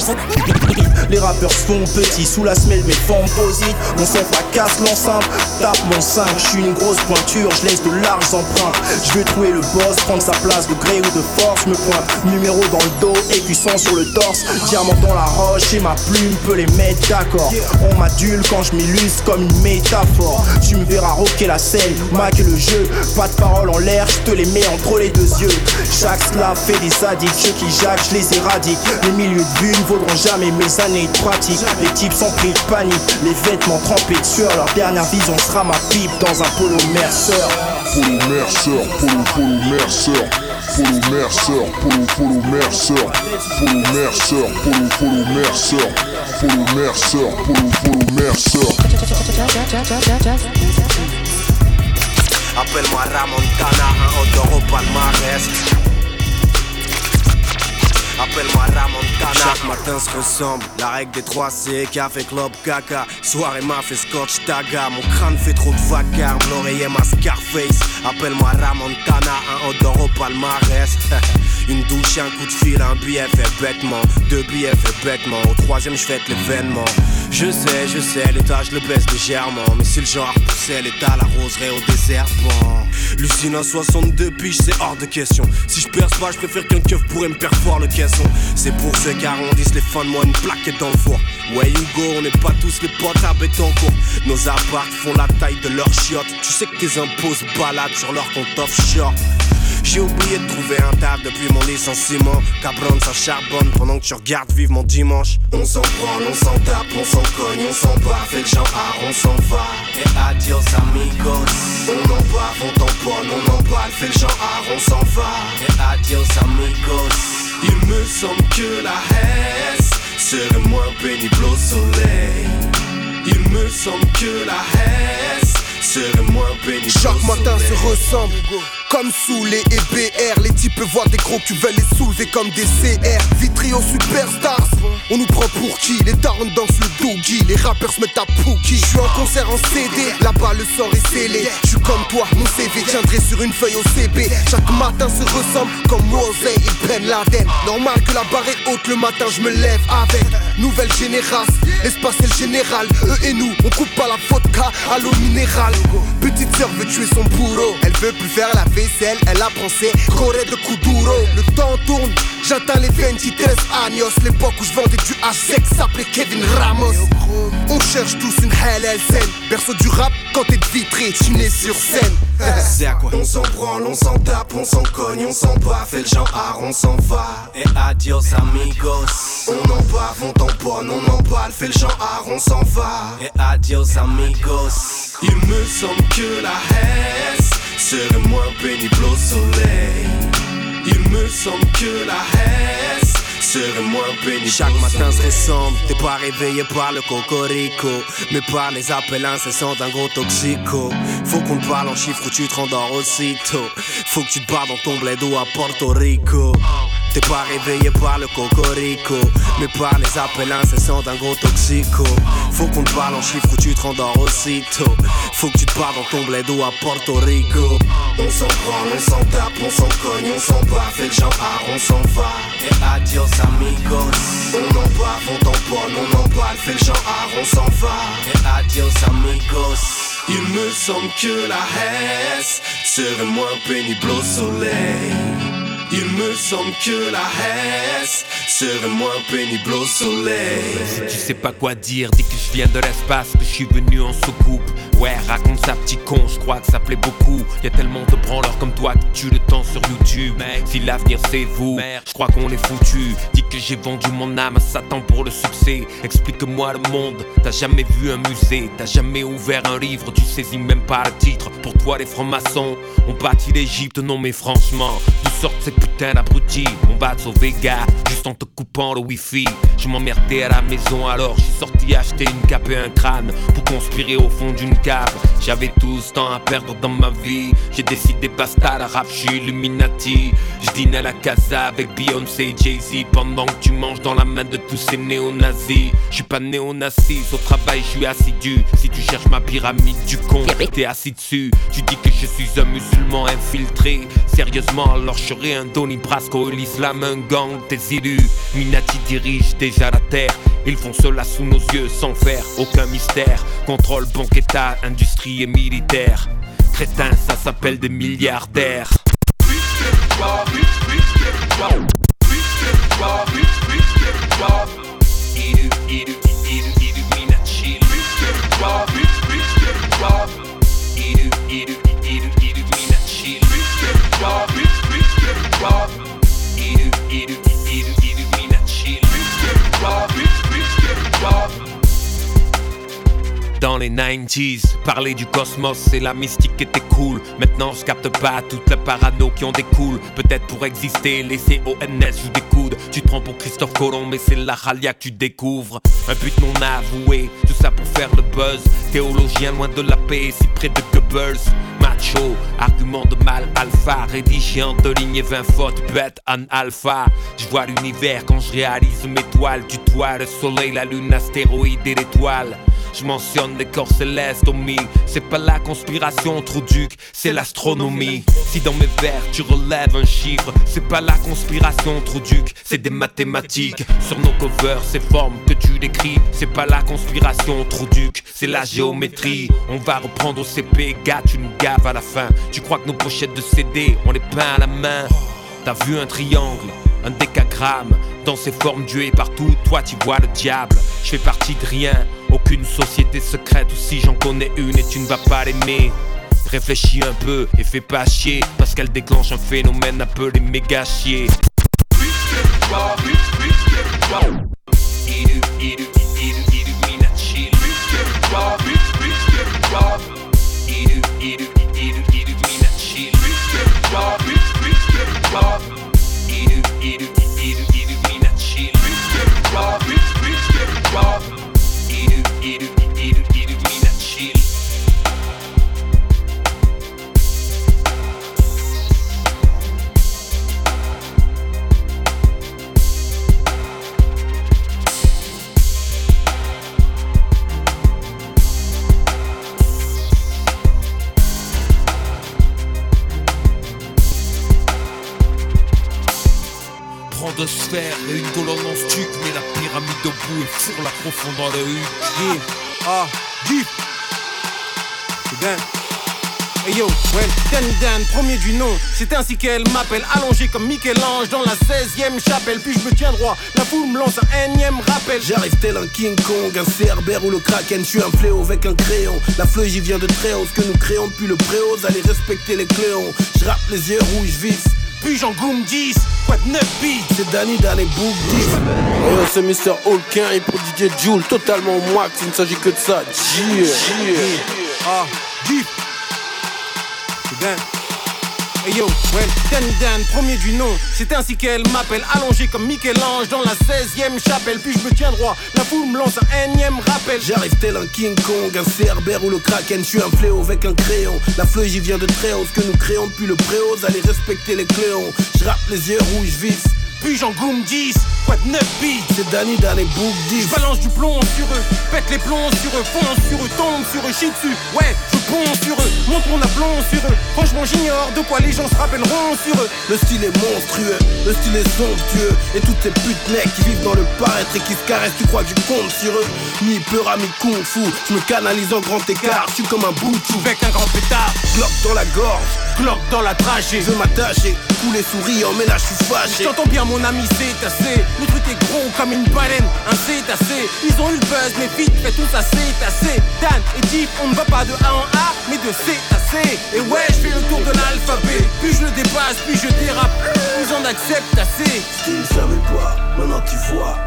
Les rappeurs se font petits sous la semelle, mais font posite. Mon son fracasse l'enceinte, tape mon 5. Je suis une grosse pointure, je laisse de larges empreintes. Je veux trouver le boss, prendre sa place de gré ou de force. Me pointe, numéro dans le dos et puissant sur le torse. Diamant dans la roche et ma plume peut les mettre d'accord. On m'adule quand je m'illustre comme une métaphore. Tu me verras rocker la scène, Mac le jeu. Pas de parole en l'air, je te les mets entre les deux yeux. Chaque slave fait des addicts, ceux qui jacquent, je les éradique. Les milieux de vue ne vaudront jamais mes années de pratique. Les types sont pris de panique, les vêtements trempés de sueur. Leur dernière vision sera ma pipe dans un polo merceur. Polo Mercer, Polo Polo Mercer, Polo Polo Mercer, Polo Mercer, Polo Polo Mercer, Polo Mercer, Polo Polo Mercer. Appelle-moi Ramontana, un odeur au palmarès. Appelle-moi Ramontana. Chaque matin se ressemble. La règle des 3 C, café, club, caca. Soirée m'a fait scotch, taga. Mon crâne fait trop de vacarme. L'oreiller ma Scarface. Appelle-moi Ramontana, un odeur au palmarès. Une douche, un coup de fil, un billet fait bêtement. Deux billets fait bêtement. Au troisième, je fête l'événement. Je sais, je sais, l'état je le baisse légèrement. Mais si le genre poussait l'état, la roserait au désert. Bon, Lucine à 62 piges, c'est hors de question. Si je perce pas, je préfère qu'un keuf pourrait me perfoire le caisson. C'est pour ceux qui arrondissent les fins de mois une plaquette dans le four. Ouais, Hugo, on n'est pas tous les potes à bétoncourt. Nos apparts font la taille de leurs chiottes. Tu sais que tes impôts se baladent sur leur compte offshore. J'ai oublié de trouver un table depuis mon licenciement. Cabron, ça charbonne pendant que tu regardes vivre mon dimanche. On s'en prend, on s'en tape, on s'en cogne, on s'en bat. Fait le art, on s'en va. Et adios amigos. On en bave, on tamponne, on emballe. Fait le art, on s'en va. Et adios amigos. Il me semble que la Hesse serait moins pénible au soleil. Il me semble que la Hesse serait moins pénible Chaque au matin soleil. se ressemble Comme sous les EBR Les types voient des gros qui veulent les soulever comme des CR Vitrio superstars On nous prend pour qui? Les darons dansent le doogie Les rappeurs se mettent à Pookie. Je suis en concert en CD Là-bas le sort est scellé. Je suis comme toi, mon CV tiendrait sur une feuille au CB Chaque matin se ressemble comme Mosey et Ben Laden Normal que la barre est haute le matin je me lève avec. Nouvelle génération, l'espace est le général. Eux et nous, on coupe pas la vodka à l'eau minérale. Petite sœur veut tuer son bourreau Elle veut plus faire la vaisselle, elle apprend ses corées de Kuduro Le temps tourne, j'atteins les 23 años L'époque où je vendais du A-Sec s'appelait Kevin Ramos On cherche tous une halal scène Perso du rap, quand t'es vitré, tu n'es sur scène C'est à quoi On s'en branle, on s'en tape, on s'en cogne, on s'en bat, fait le genre on s'en va. Et adios amigos. On en bave, on tamponne, on emballe, fait le genre on s'en va. Et adios amigos. Il me semble que la Hesse serait moins pénible au soleil. Il me semble que la Hesse serait moins pénible Chaque matin se ressemble, t'es pas réveillé par le cocorico Mais par les appels incessants d'un gros toxico Faut qu'on te parle en chiffres ou tu te rendors aussitôt Faut que tu te barres dans ton bled ou à Porto Rico T'es pas réveillé par le cocorico, mais par les appels incessants d'un gros toxico. Faut qu'on te parle en chiffres ou tu te rendors aussitôt. Faut que tu te parles dans ton bled ou à Porto Rico. On s'en prend, on s'en tape, on s'en cogne, on s'en bat, fait le genre on s'en va. Et adios amigos. On en bave, on tamponne, on emballe, fait le genre on s'en va. Et adios amigos. Il me semble que la Hesse serait moins pénible au soleil. Il me semble que la Hesse serait moins pénible au soleil. Si tu sais pas quoi dire, dis que je viens de l'espace, que je suis venu en soucoupe. Ouais, raconte ça, petit con, je crois que ça plaît beaucoup. Y a tellement de branleurs comme toi qui tuent le temps sur YouTube. Mec, si l'avenir c'est vous, je crois qu'on est foutu. Dis que j'ai vendu mon âme à Satan pour le succès. Explique-moi le monde, t'as jamais vu un musée, t'as jamais ouvert un livre, tu saisis même pas le titre. Pour toi, les francs-maçons ont bâti l'Égypte, non mais franchement, d'où sortent ces putains d'abrutis On va te sauver, gars, juste en te coupant le wifi. Je m'emmerdais à la maison alors, j'ai sorti acheter une cape et un crâne pour conspirer au fond d'une cave. J'avais tout ce temps à perdre dans ma vie. J'ai décidé basta, la rap, je suis Illuminati. Je dîne à la casa avec Beyoncé et Jay-Z pendant que tu manges dans la main de tous ces néo-nazis. Je suis pas néo-nazi, au travail, je suis assidu. Si tu cherches ma pyramide du con, t'es assis dessus. Tu dis que je suis un musulman infiltré. Sérieusement, alors je serais un Donny Brasco, l'islam, un gang, élus. Minati dirige déjà la terre. Ils font cela sous nos yeux sans faire aucun mystère. Contrôle, banque, état, industrie et militaire. Crétin, ça s'appelle des milliardaires. Les 90s, parler du cosmos, c'est la mystique était cool. Maintenant, je capte pas toute la parano qui en découle. Peut-être pour exister, les CONS jouent des Tu te prends pour Christophe Colomb, mais c'est la ralia que tu découvres. Un but non avoué, tout ça pour faire le buzz. Théologien loin de la paix, si près de Goebbels. Macho, argument de mal alpha, rédigé en deux lignes et 20 fautes, bête en alpha. Je vois l'univers quand je réalise mes toiles. Du toit, le soleil, la lune, l'astéroïde et l'étoile. Je mentionne les corps célestes au mille. C'est pas la conspiration, trop duc, c'est l'astronomie. Si dans mes vers tu relèves un chiffre, c'est pas la conspiration, trop c'est des mathématiques. Sur nos covers, ces formes que tu décris, c'est pas la conspiration, trop duc, c'est la géométrie. On va reprendre au CP, gars, tu nous gaves à la fin. Tu crois que nos pochettes de CD, on les peint à la main? T'as vu un triangle, un décagramme, dans ses formes Dieu est partout, toi tu vois le diable. Je fais partie de rien, aucune société secrète, ou si j'en connais une et tu ne vas pas l'aimer. Réfléchis un peu et fais pas chier, parce qu'elle déclenche un phénomène appelé méga chier. Prends deux fourre la profondeur de hutte. Yeah, ah, deep. C'est. Hey yo, ouais, Dan Dan, premier du nom, c'est ainsi qu'elle m'appelle, allongé comme Michel-Ange dans la 16ème chapelle, puis je me tiens droit, la foule me lance un énième rappel. J'arrive tel un King Kong, un cerbère ou le Kraken, je suis un fléau avec un crayon. La feuille j'y vient de très haut, ce que nous créons depuis le préau, allez respecter les cléons. Je rappe les yeux rouges vifs, puis j'en goum 10, quoi de 9 billes. C'est Danny dans les boucles. Hey yo, c'est Mr. Holkin et pour DJ Joule, totalement au max, il ne s'agit que de ça. Yeah, yeah. Ah, deep. C'est dingue. Hey yo, ouais, Dan Dan, premier du nom, c'est ainsi qu'elle m'appelle, allongé comme Michel-Ange dans la 16ème chapelle, puis je me tiens droit, la foule me lance un énième rappel. J'arrive tel un King Kong, un cerbère ou le Kraken, je suis un fléau avec un crayon. La feuille j'y vient de très haut, ce que nous créons depuis le préau, allez respecter les cléons. Je rappe les yeux rouges vifs, puis j'en goum 10. Quoi de 9 billes C'est Danny dans les boucles 10. Balance du plomb sur eux, pète les plombs sur eux, fonce sur eux, tombe sur eux, chie dessus. Ouais, je ponce sur eux, montre mon aplomb sur eux. Franchement, j'ignore de quoi les gens se rappelleront sur eux. Le style est monstrueux, le style est somptueux. Et toutes ces putes mecs qui vivent dans le paraître et qui se caressent Tu crois que je compte sur eux. Mi peur mi kung fu Je me canalise en grand écart Je suis comme un boutou. Avec un grand pétard. Glock dans la gorge Glock dans la tragée Je veux m'attacher Couler souriant mais là je suis fâché. Je t'entends bien mon ami c'est assez. Le truc est gros comme une baleine Un cétacé Ils ont eu le buzz mais vite fait tout ça c'est assez. Dan et Deep on ne va pas de A en A mais de C à C. Et ouais je fais le tour de l'alphabet. Puis je le dépasse puis je dérape. Ils en acceptent assez. Si tu ne savais pas maintenant tu vois.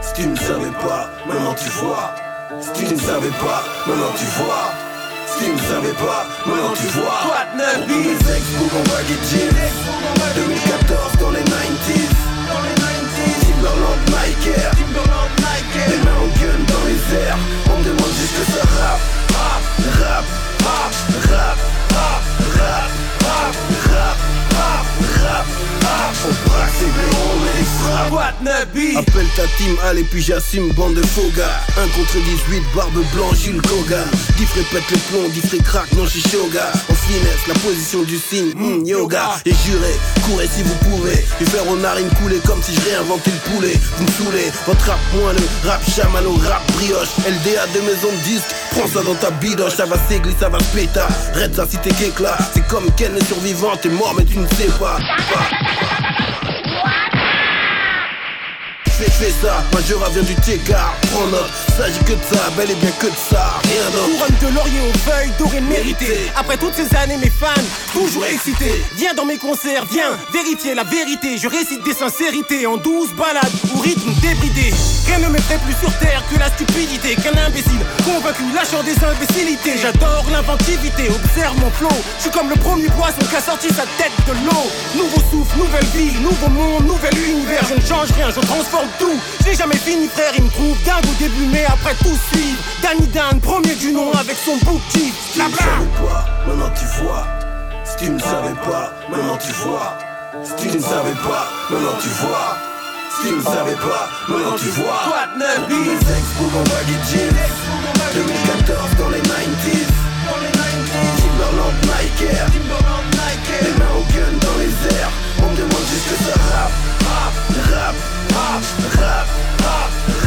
Si tu ne savais pas maintenant tu vois. Si tu ne savais pas maintenant tu vois si tu ne savais pas, maintenant tu vois. De neuf Les ex en baggy jeans 2014 dans les 90s Timberland, Nike. Air Les mains en gun dans les airs. On me demande juste que ça rap Rap, rap, rap, rap, rap, rap, On mais les frappe What Nabi Appelle ta team, allez puis j'assume, bande de faux gars. 1 contre 18, barbe blanche, Jules Kogan Diff répète le plomb, diff crack, non suis shoga. En finesse, la position du signe, hmm, yoga. Et juré, courez si vous pouvez. Et faire aux narines couler comme si je réinventais le poulet. Vous me saoulez, votre rap le rap chamano, rap brioche. LDA de maison de disque, prends ça dans ta bidoche. Ça va s'égler, ça va se péter Rête ça si t'es c'est comme Ken le survivant T'es mort mais tu ne sais pas. Legacy. Fais ça, Majora vient du Técar, prends note, s'agit que de ça, bel et bien que de ça, rien d'autre. Couronne de laurier aux feuilles dorées méritées. Après toutes ces années, mes fans, toujours excités. Viens dans mes concerts, viens vérifier la vérité. Je récite des sincérités en douce balade ou rythme débridé. Rien ne mettrait plus sur terre que la stupidité, qu'un imbécile convaincu lâchant des imbécilités. J'adore l'inventivité, observe mon flow. Je suis comme le premier poisson qui a sorti sa tête de l'eau. Nouveau souffle, nouvelle vie, nouveau monde, nouvel univers. Je ne change rien, je transforme tout. J'ai jamais fini, frère, il me trouve dingue au début, mais après tout suivre. Danny Dan, premier du nom avec son boutique. Si tu ne savais pas, maintenant tu vois. Si tu ne savais pas, maintenant tu vois. Si tu ne savais pas, maintenant tu vois. Si tu ne savais pas, maintenant tu vois. De neuf, Les ex en baggy jeans 2014 dans les 90s Timberland, Nike Air Les mains au gun dans les airs On me demande juste ça pop, pop, pop.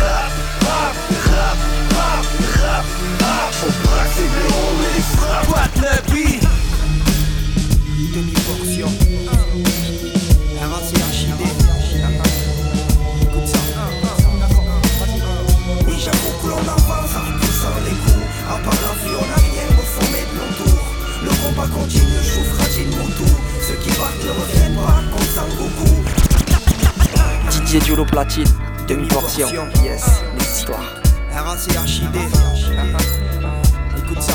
Platine Demi-portion Yes, les histoires. RACHID Écoute ça.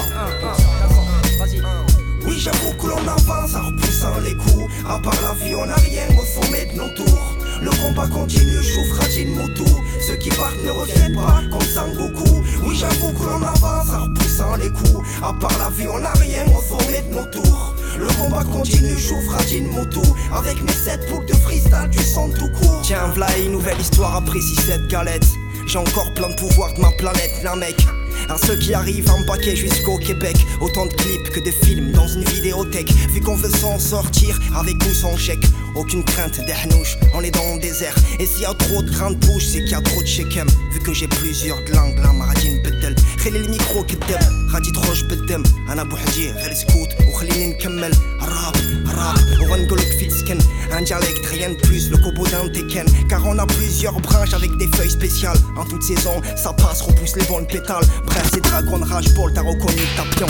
Oui j'avoue que l'on avance en repoussant les coups. À part la vie on a rien au sommet de nos tours. Le combat continue, vous fragile mon tour. Ceux qui partent ne reviennent pas comme Sangoku. Oui j'avoue que l'on avance en repoussant les coups. À part la vie on a rien au sommet de nos tours le combat continue, joue fragile mon tout Avec mes 7 boules de freestyle du centre tout court. Tiens v'là une nouvelle histoire après 6-7 galettes. J'ai encore plein de pouvoir de ma planète, la mec. À ceux qui arrivent à me paquet jusqu'au Québec. Autant de clips que de films dans une vidéothèque. Vu qu'on veut s'en sortir avec ou sans chèque. Aucune crainte des on est dans le désert. Et s'il y a trop de grains de bouche, c'est qu'il y a trop de shekem Vu que j'ai plusieurs langues, la maradine bedel Khélé le micro, kedem, radit roche bedem Anabouhadi, scout. سكوت وخليني نكمل الراب الراب وغنقولك في السكن un dialecte, rien de plus, le cobo d'un Tekken Car on a plusieurs branches avec des feuilles spéciales En toute saison, ça passe, repousse les bonnes pétales Bref, c'est Dragon Rage Ball, t'as reconnu ta pion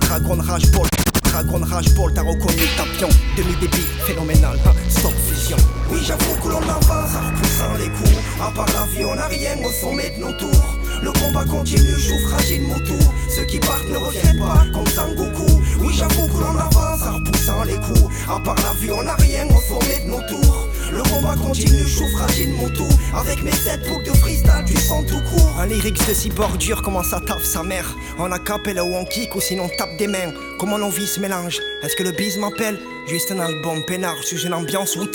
Dragon Rage Ball, Dragon Rage Ball, t'as reconnu ta pion Demi-débit, phénoménal, hein, stop fusion Oui j'avoue que l'on avance en repoussant les coups À part la vie on a rien au sommet de nos tours Le combat continue, je vous fragile mon tour Ceux qui partent ne reviennent pas comme Sangoku Oui j'avoue que l'on avance en repoussant les coups À part la vie on a rien au sommet de nos tours Le combat continue, je fragile mon tout. Avec mes sept boucles de freestyle, tu sens tout court. Un lyrics de si bordure, comment ça tape sa mère En acapella ou en kick ou sinon tape des mains. Comment l'envie se mélange Est-ce que le bise m'appelle Juste un album peinard, je suis une ambiance wu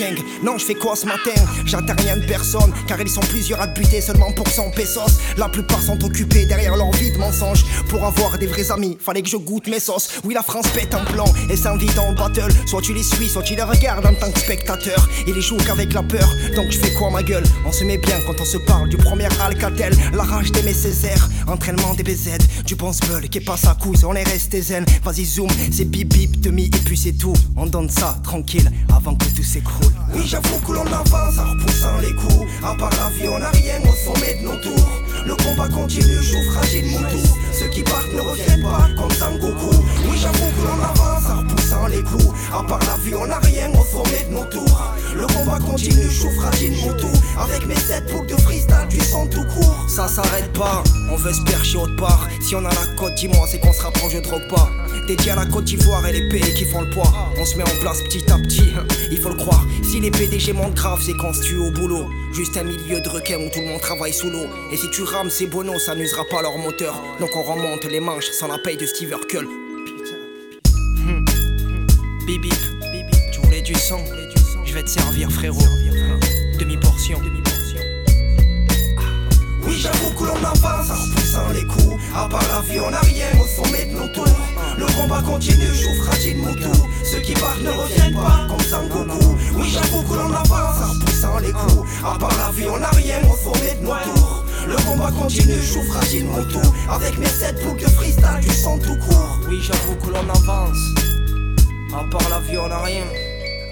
Non, je fais quoi ce matin J'attends rien de personne, car ils sont plusieurs à buter seulement pour 100 pesos. La plupart sont occupés derrière leur vie de mensonges. Pour avoir des vrais amis, fallait que je goûte mes sauces. Oui, la France pète un plan et s'invite en battle. Soit tu les suis, soit tu les regardes en tant que spectateur. Ils les jouent qu'avec la peur, donc je fais quoi ma gueule On se met bien quand on se parle du premier Alcatel. La rage d'aimer Césaire, entraînement des BZ, du bon spell qui passe à coups, on est resté zen. Vas-y, zoom, c'est bip bip, demi, et puis c'est tout. On donne ça tranquille avant que tout s'écroule. Oui, j'avoue que l'on avance en repoussant les coups. À part la vie, on n'a rien au sommet de nos tours. Le combat continue, je fragile mon tour. Ceux qui partent ne reviennent pas comme Sangoku. Oui, j'avoue que l'on avance en repoussant les coups. À part la vie, on n'a rien au sommet de nos tours. Le combat continue, je fragile mon tour. Avec mes sept boucles de freestyle, tu sens tout court. Ça s'arrête pas, on veut se percher autre part. Si on a la côte, dis-moi, c'est qu'on se rapproche, de drogue pas. Dédié à la Côte d'Ivoire et les pays qui font le poids. On se met en place petit à petit, il faut le croire. Si les PDG montent grave, c'est qu'on se tue au boulot. Juste un milieu de requin où tout le monde travaille sous l'eau. Et si tu rames ces bonos, ça n'usera pas leur moteur. Donc on remonte les manches sans la paye de Steve Urkel. Hmm. Bip tu voulais du sang, je vais te servir frérot. Demi-portion. Oui, j'avoue que l'on avance en repoussant les coups. À part la vie, on n'a rien au sommet de nos tours. Le combat continue, je fragile mon tour. Ceux qui partent ne reviennent pas comme Sangoku. Oui, j'avoue que l'on avance en repoussant les coups. À part la vie, on n'a rien au sommet de nos tours. Le combat continue, je fragile mon tour. Avec mes sept boucles de freestyle, du sang tout court. Oui, j'avoue que l'on avance. À part la vie, on n'a rien.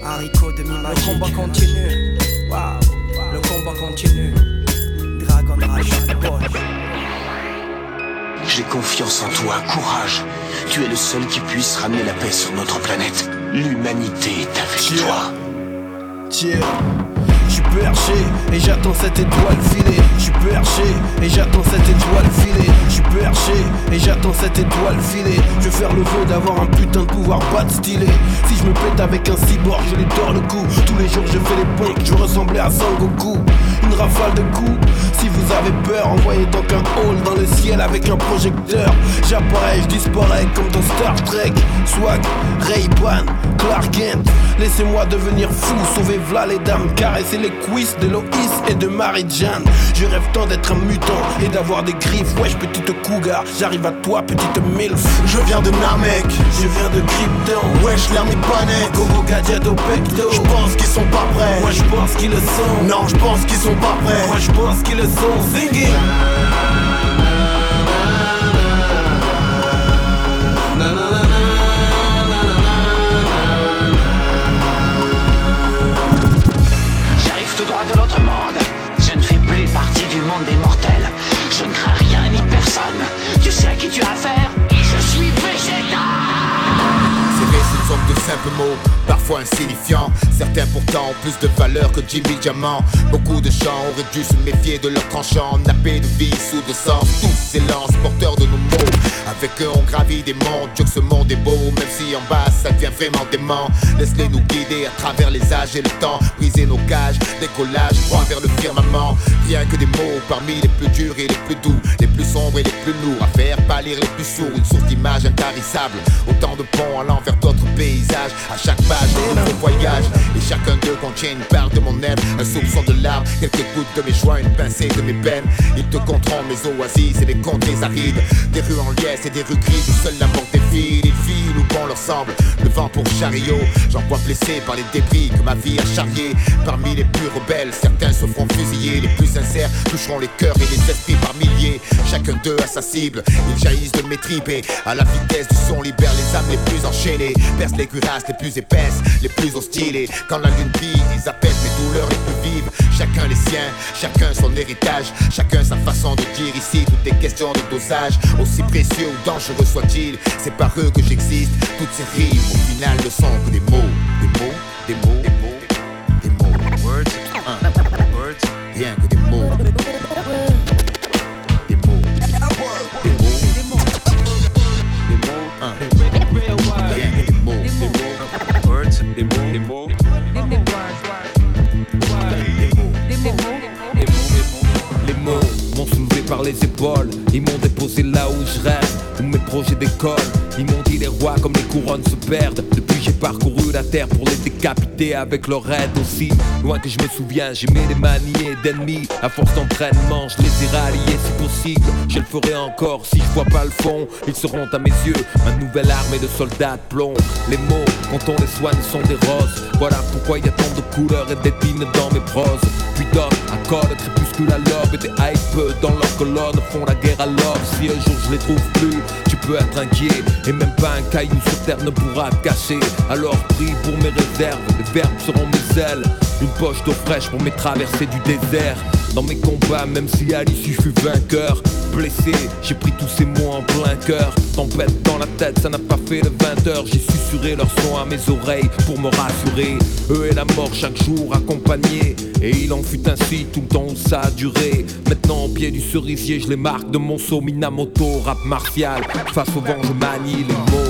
Haricot demi Le combat continue. Waouh, le combat continue. J'ai confiance en toi, courage. Tu es le seul qui puisse ramener la paix sur notre planète. L'humanité est avec toi. Tiens. Je suis perché et j'attends cette étoile filer. Je suis perché et j'attends cette étoile filer. Je suis perché et j'attends cette étoile filer. Je vais faire le vœu d'avoir un putain de pouvoir pas de stylé. Si je me pète avec un cyborg, je lui tords le cou. Tous les jours je fais les points je ressemblais à Sangoku. Une rafale de coups. Si vous avez peur, envoyez donc un hall dans le ciel avec un projecteur. J'apparais, je disparais comme dans Star Trek. Swag, Ray-Ban, Clark Kent. Laissez-moi devenir fou, sauver Vla les dames, caresser les cuisses de Loïs et de Marie-Jeanne. Je rêve tant d'être un mutant et d'avoir des griffes. Wesh, petite cougar, j'arrive à toi, petite milf. Je viens de Namek, je viens de Krypton. Wesh, pas net. Gogo Gadget pecto. Je pense qu'ils sont pas prêts. Moi, je pense qu'ils le sont. Non, je pense qu'ils sont pas prêts. Moi, je pense qu'ils le sont. Singing. Des mortels. Je ne crains rien ni personne. Tu sais à qui tu as affaire simples mots, parfois insignifiants. Certains pourtant ont plus de valeur que Jimmy Diamant. Beaucoup de gens auraient dû se méfier de leur tranchant, napper de vie sous de sens. Tous lances porteurs de nos mots. Avec eux on gravit des mondes, Dieu que ce monde est beau, même si en bas ça devient vraiment dément. Laisse-les nous guider à travers les âges et le temps, briser nos cages, décollage, droit vers le firmament. Rien que des mots parmi les plus durs et les plus doux, les plus sombres et les plus lourds, à faire pâlir les plus sourds, une source d'images intarissables. Autant de ponts allant vers d'autres paysages, à chaque page un nouveau voyage, et chacun d'eux contient une part de mon être, un soupçon de larmes, quelques gouttes de mes joies, une pincée de mes peines. Ils te compteront mes oasis et les contrées arides, des rues en liesse et des rues grises où seule la mort défile. Ils filent où bon leur semble, le vent pour chariot. J'en vois blessés par les débris que ma vie a charrié. Parmi les plus rebelles, certains se feront fusiller, les plus sincères toucheront les cœurs et les esprits par milliers. Chacun d'eux a sa cible, ils jaillissent de mes tripes et à la vitesse du son libère les âmes les plus enchaînées, perce les les plus épaisses, les plus hostiles. Et quand la lune brille, ils apaisent mes douleurs les plus vives. Chacun les siens, chacun son héritage, chacun sa façon de dire ici. Toutes les questions de dosage, aussi précieux ou dangereux soit-il, c'est par eux que j'existe. Toutes ces rimes au final ne sont que des mots, des mots, des mots, des mots, des mots. Rien que les épaules. Ils m'ont déposé là où je rêve, où mes projets d'école. Ils m'ont rois comme les couronnes se perdent. Depuis j'ai parcouru la terre pour les décapiter avec leur aide aussi. Loin que je me souviens, j'aimais les manier d'ennemis. À force d'entraînement, je les ai ralliés si possible. Je le ferai encore si je vois pas le fond. Ils seront à mes yeux ma nouvelle armée de soldats de plomb. Les mots, quand on les soigne, sont des roses. Voilà pourquoi il y a tant de couleurs et d'épines dans mes proses. Puis d'hommes, accords, crépuscule à l'aube et des hype dans leurs colonnes font la guerre à l'homme. Si un jour je les trouve plus, tu peux être inquiet. Et même pas un caillou sur terre ne pourra cacher. Alors prie pour mes réserves, les verbes seront mes ailes. Une poche d'eau fraîche pour mes traversées du désert. Dans mes combats, même si à l'issue je vainqueur. Blessé, j'ai pris tous ces mots en plein cœur. Tempête dans la tête, ça n'a pas fait le 20 heures. J'ai susurré leur son à mes oreilles pour me rassurer. Eux et la mort chaque jour accompagnés. Et il en fut ainsi tout le temps où ça a duré. Maintenant au pied du cerisier, je les marque de mon saut. Minamoto, rap martial. Face au vent, je manie les mots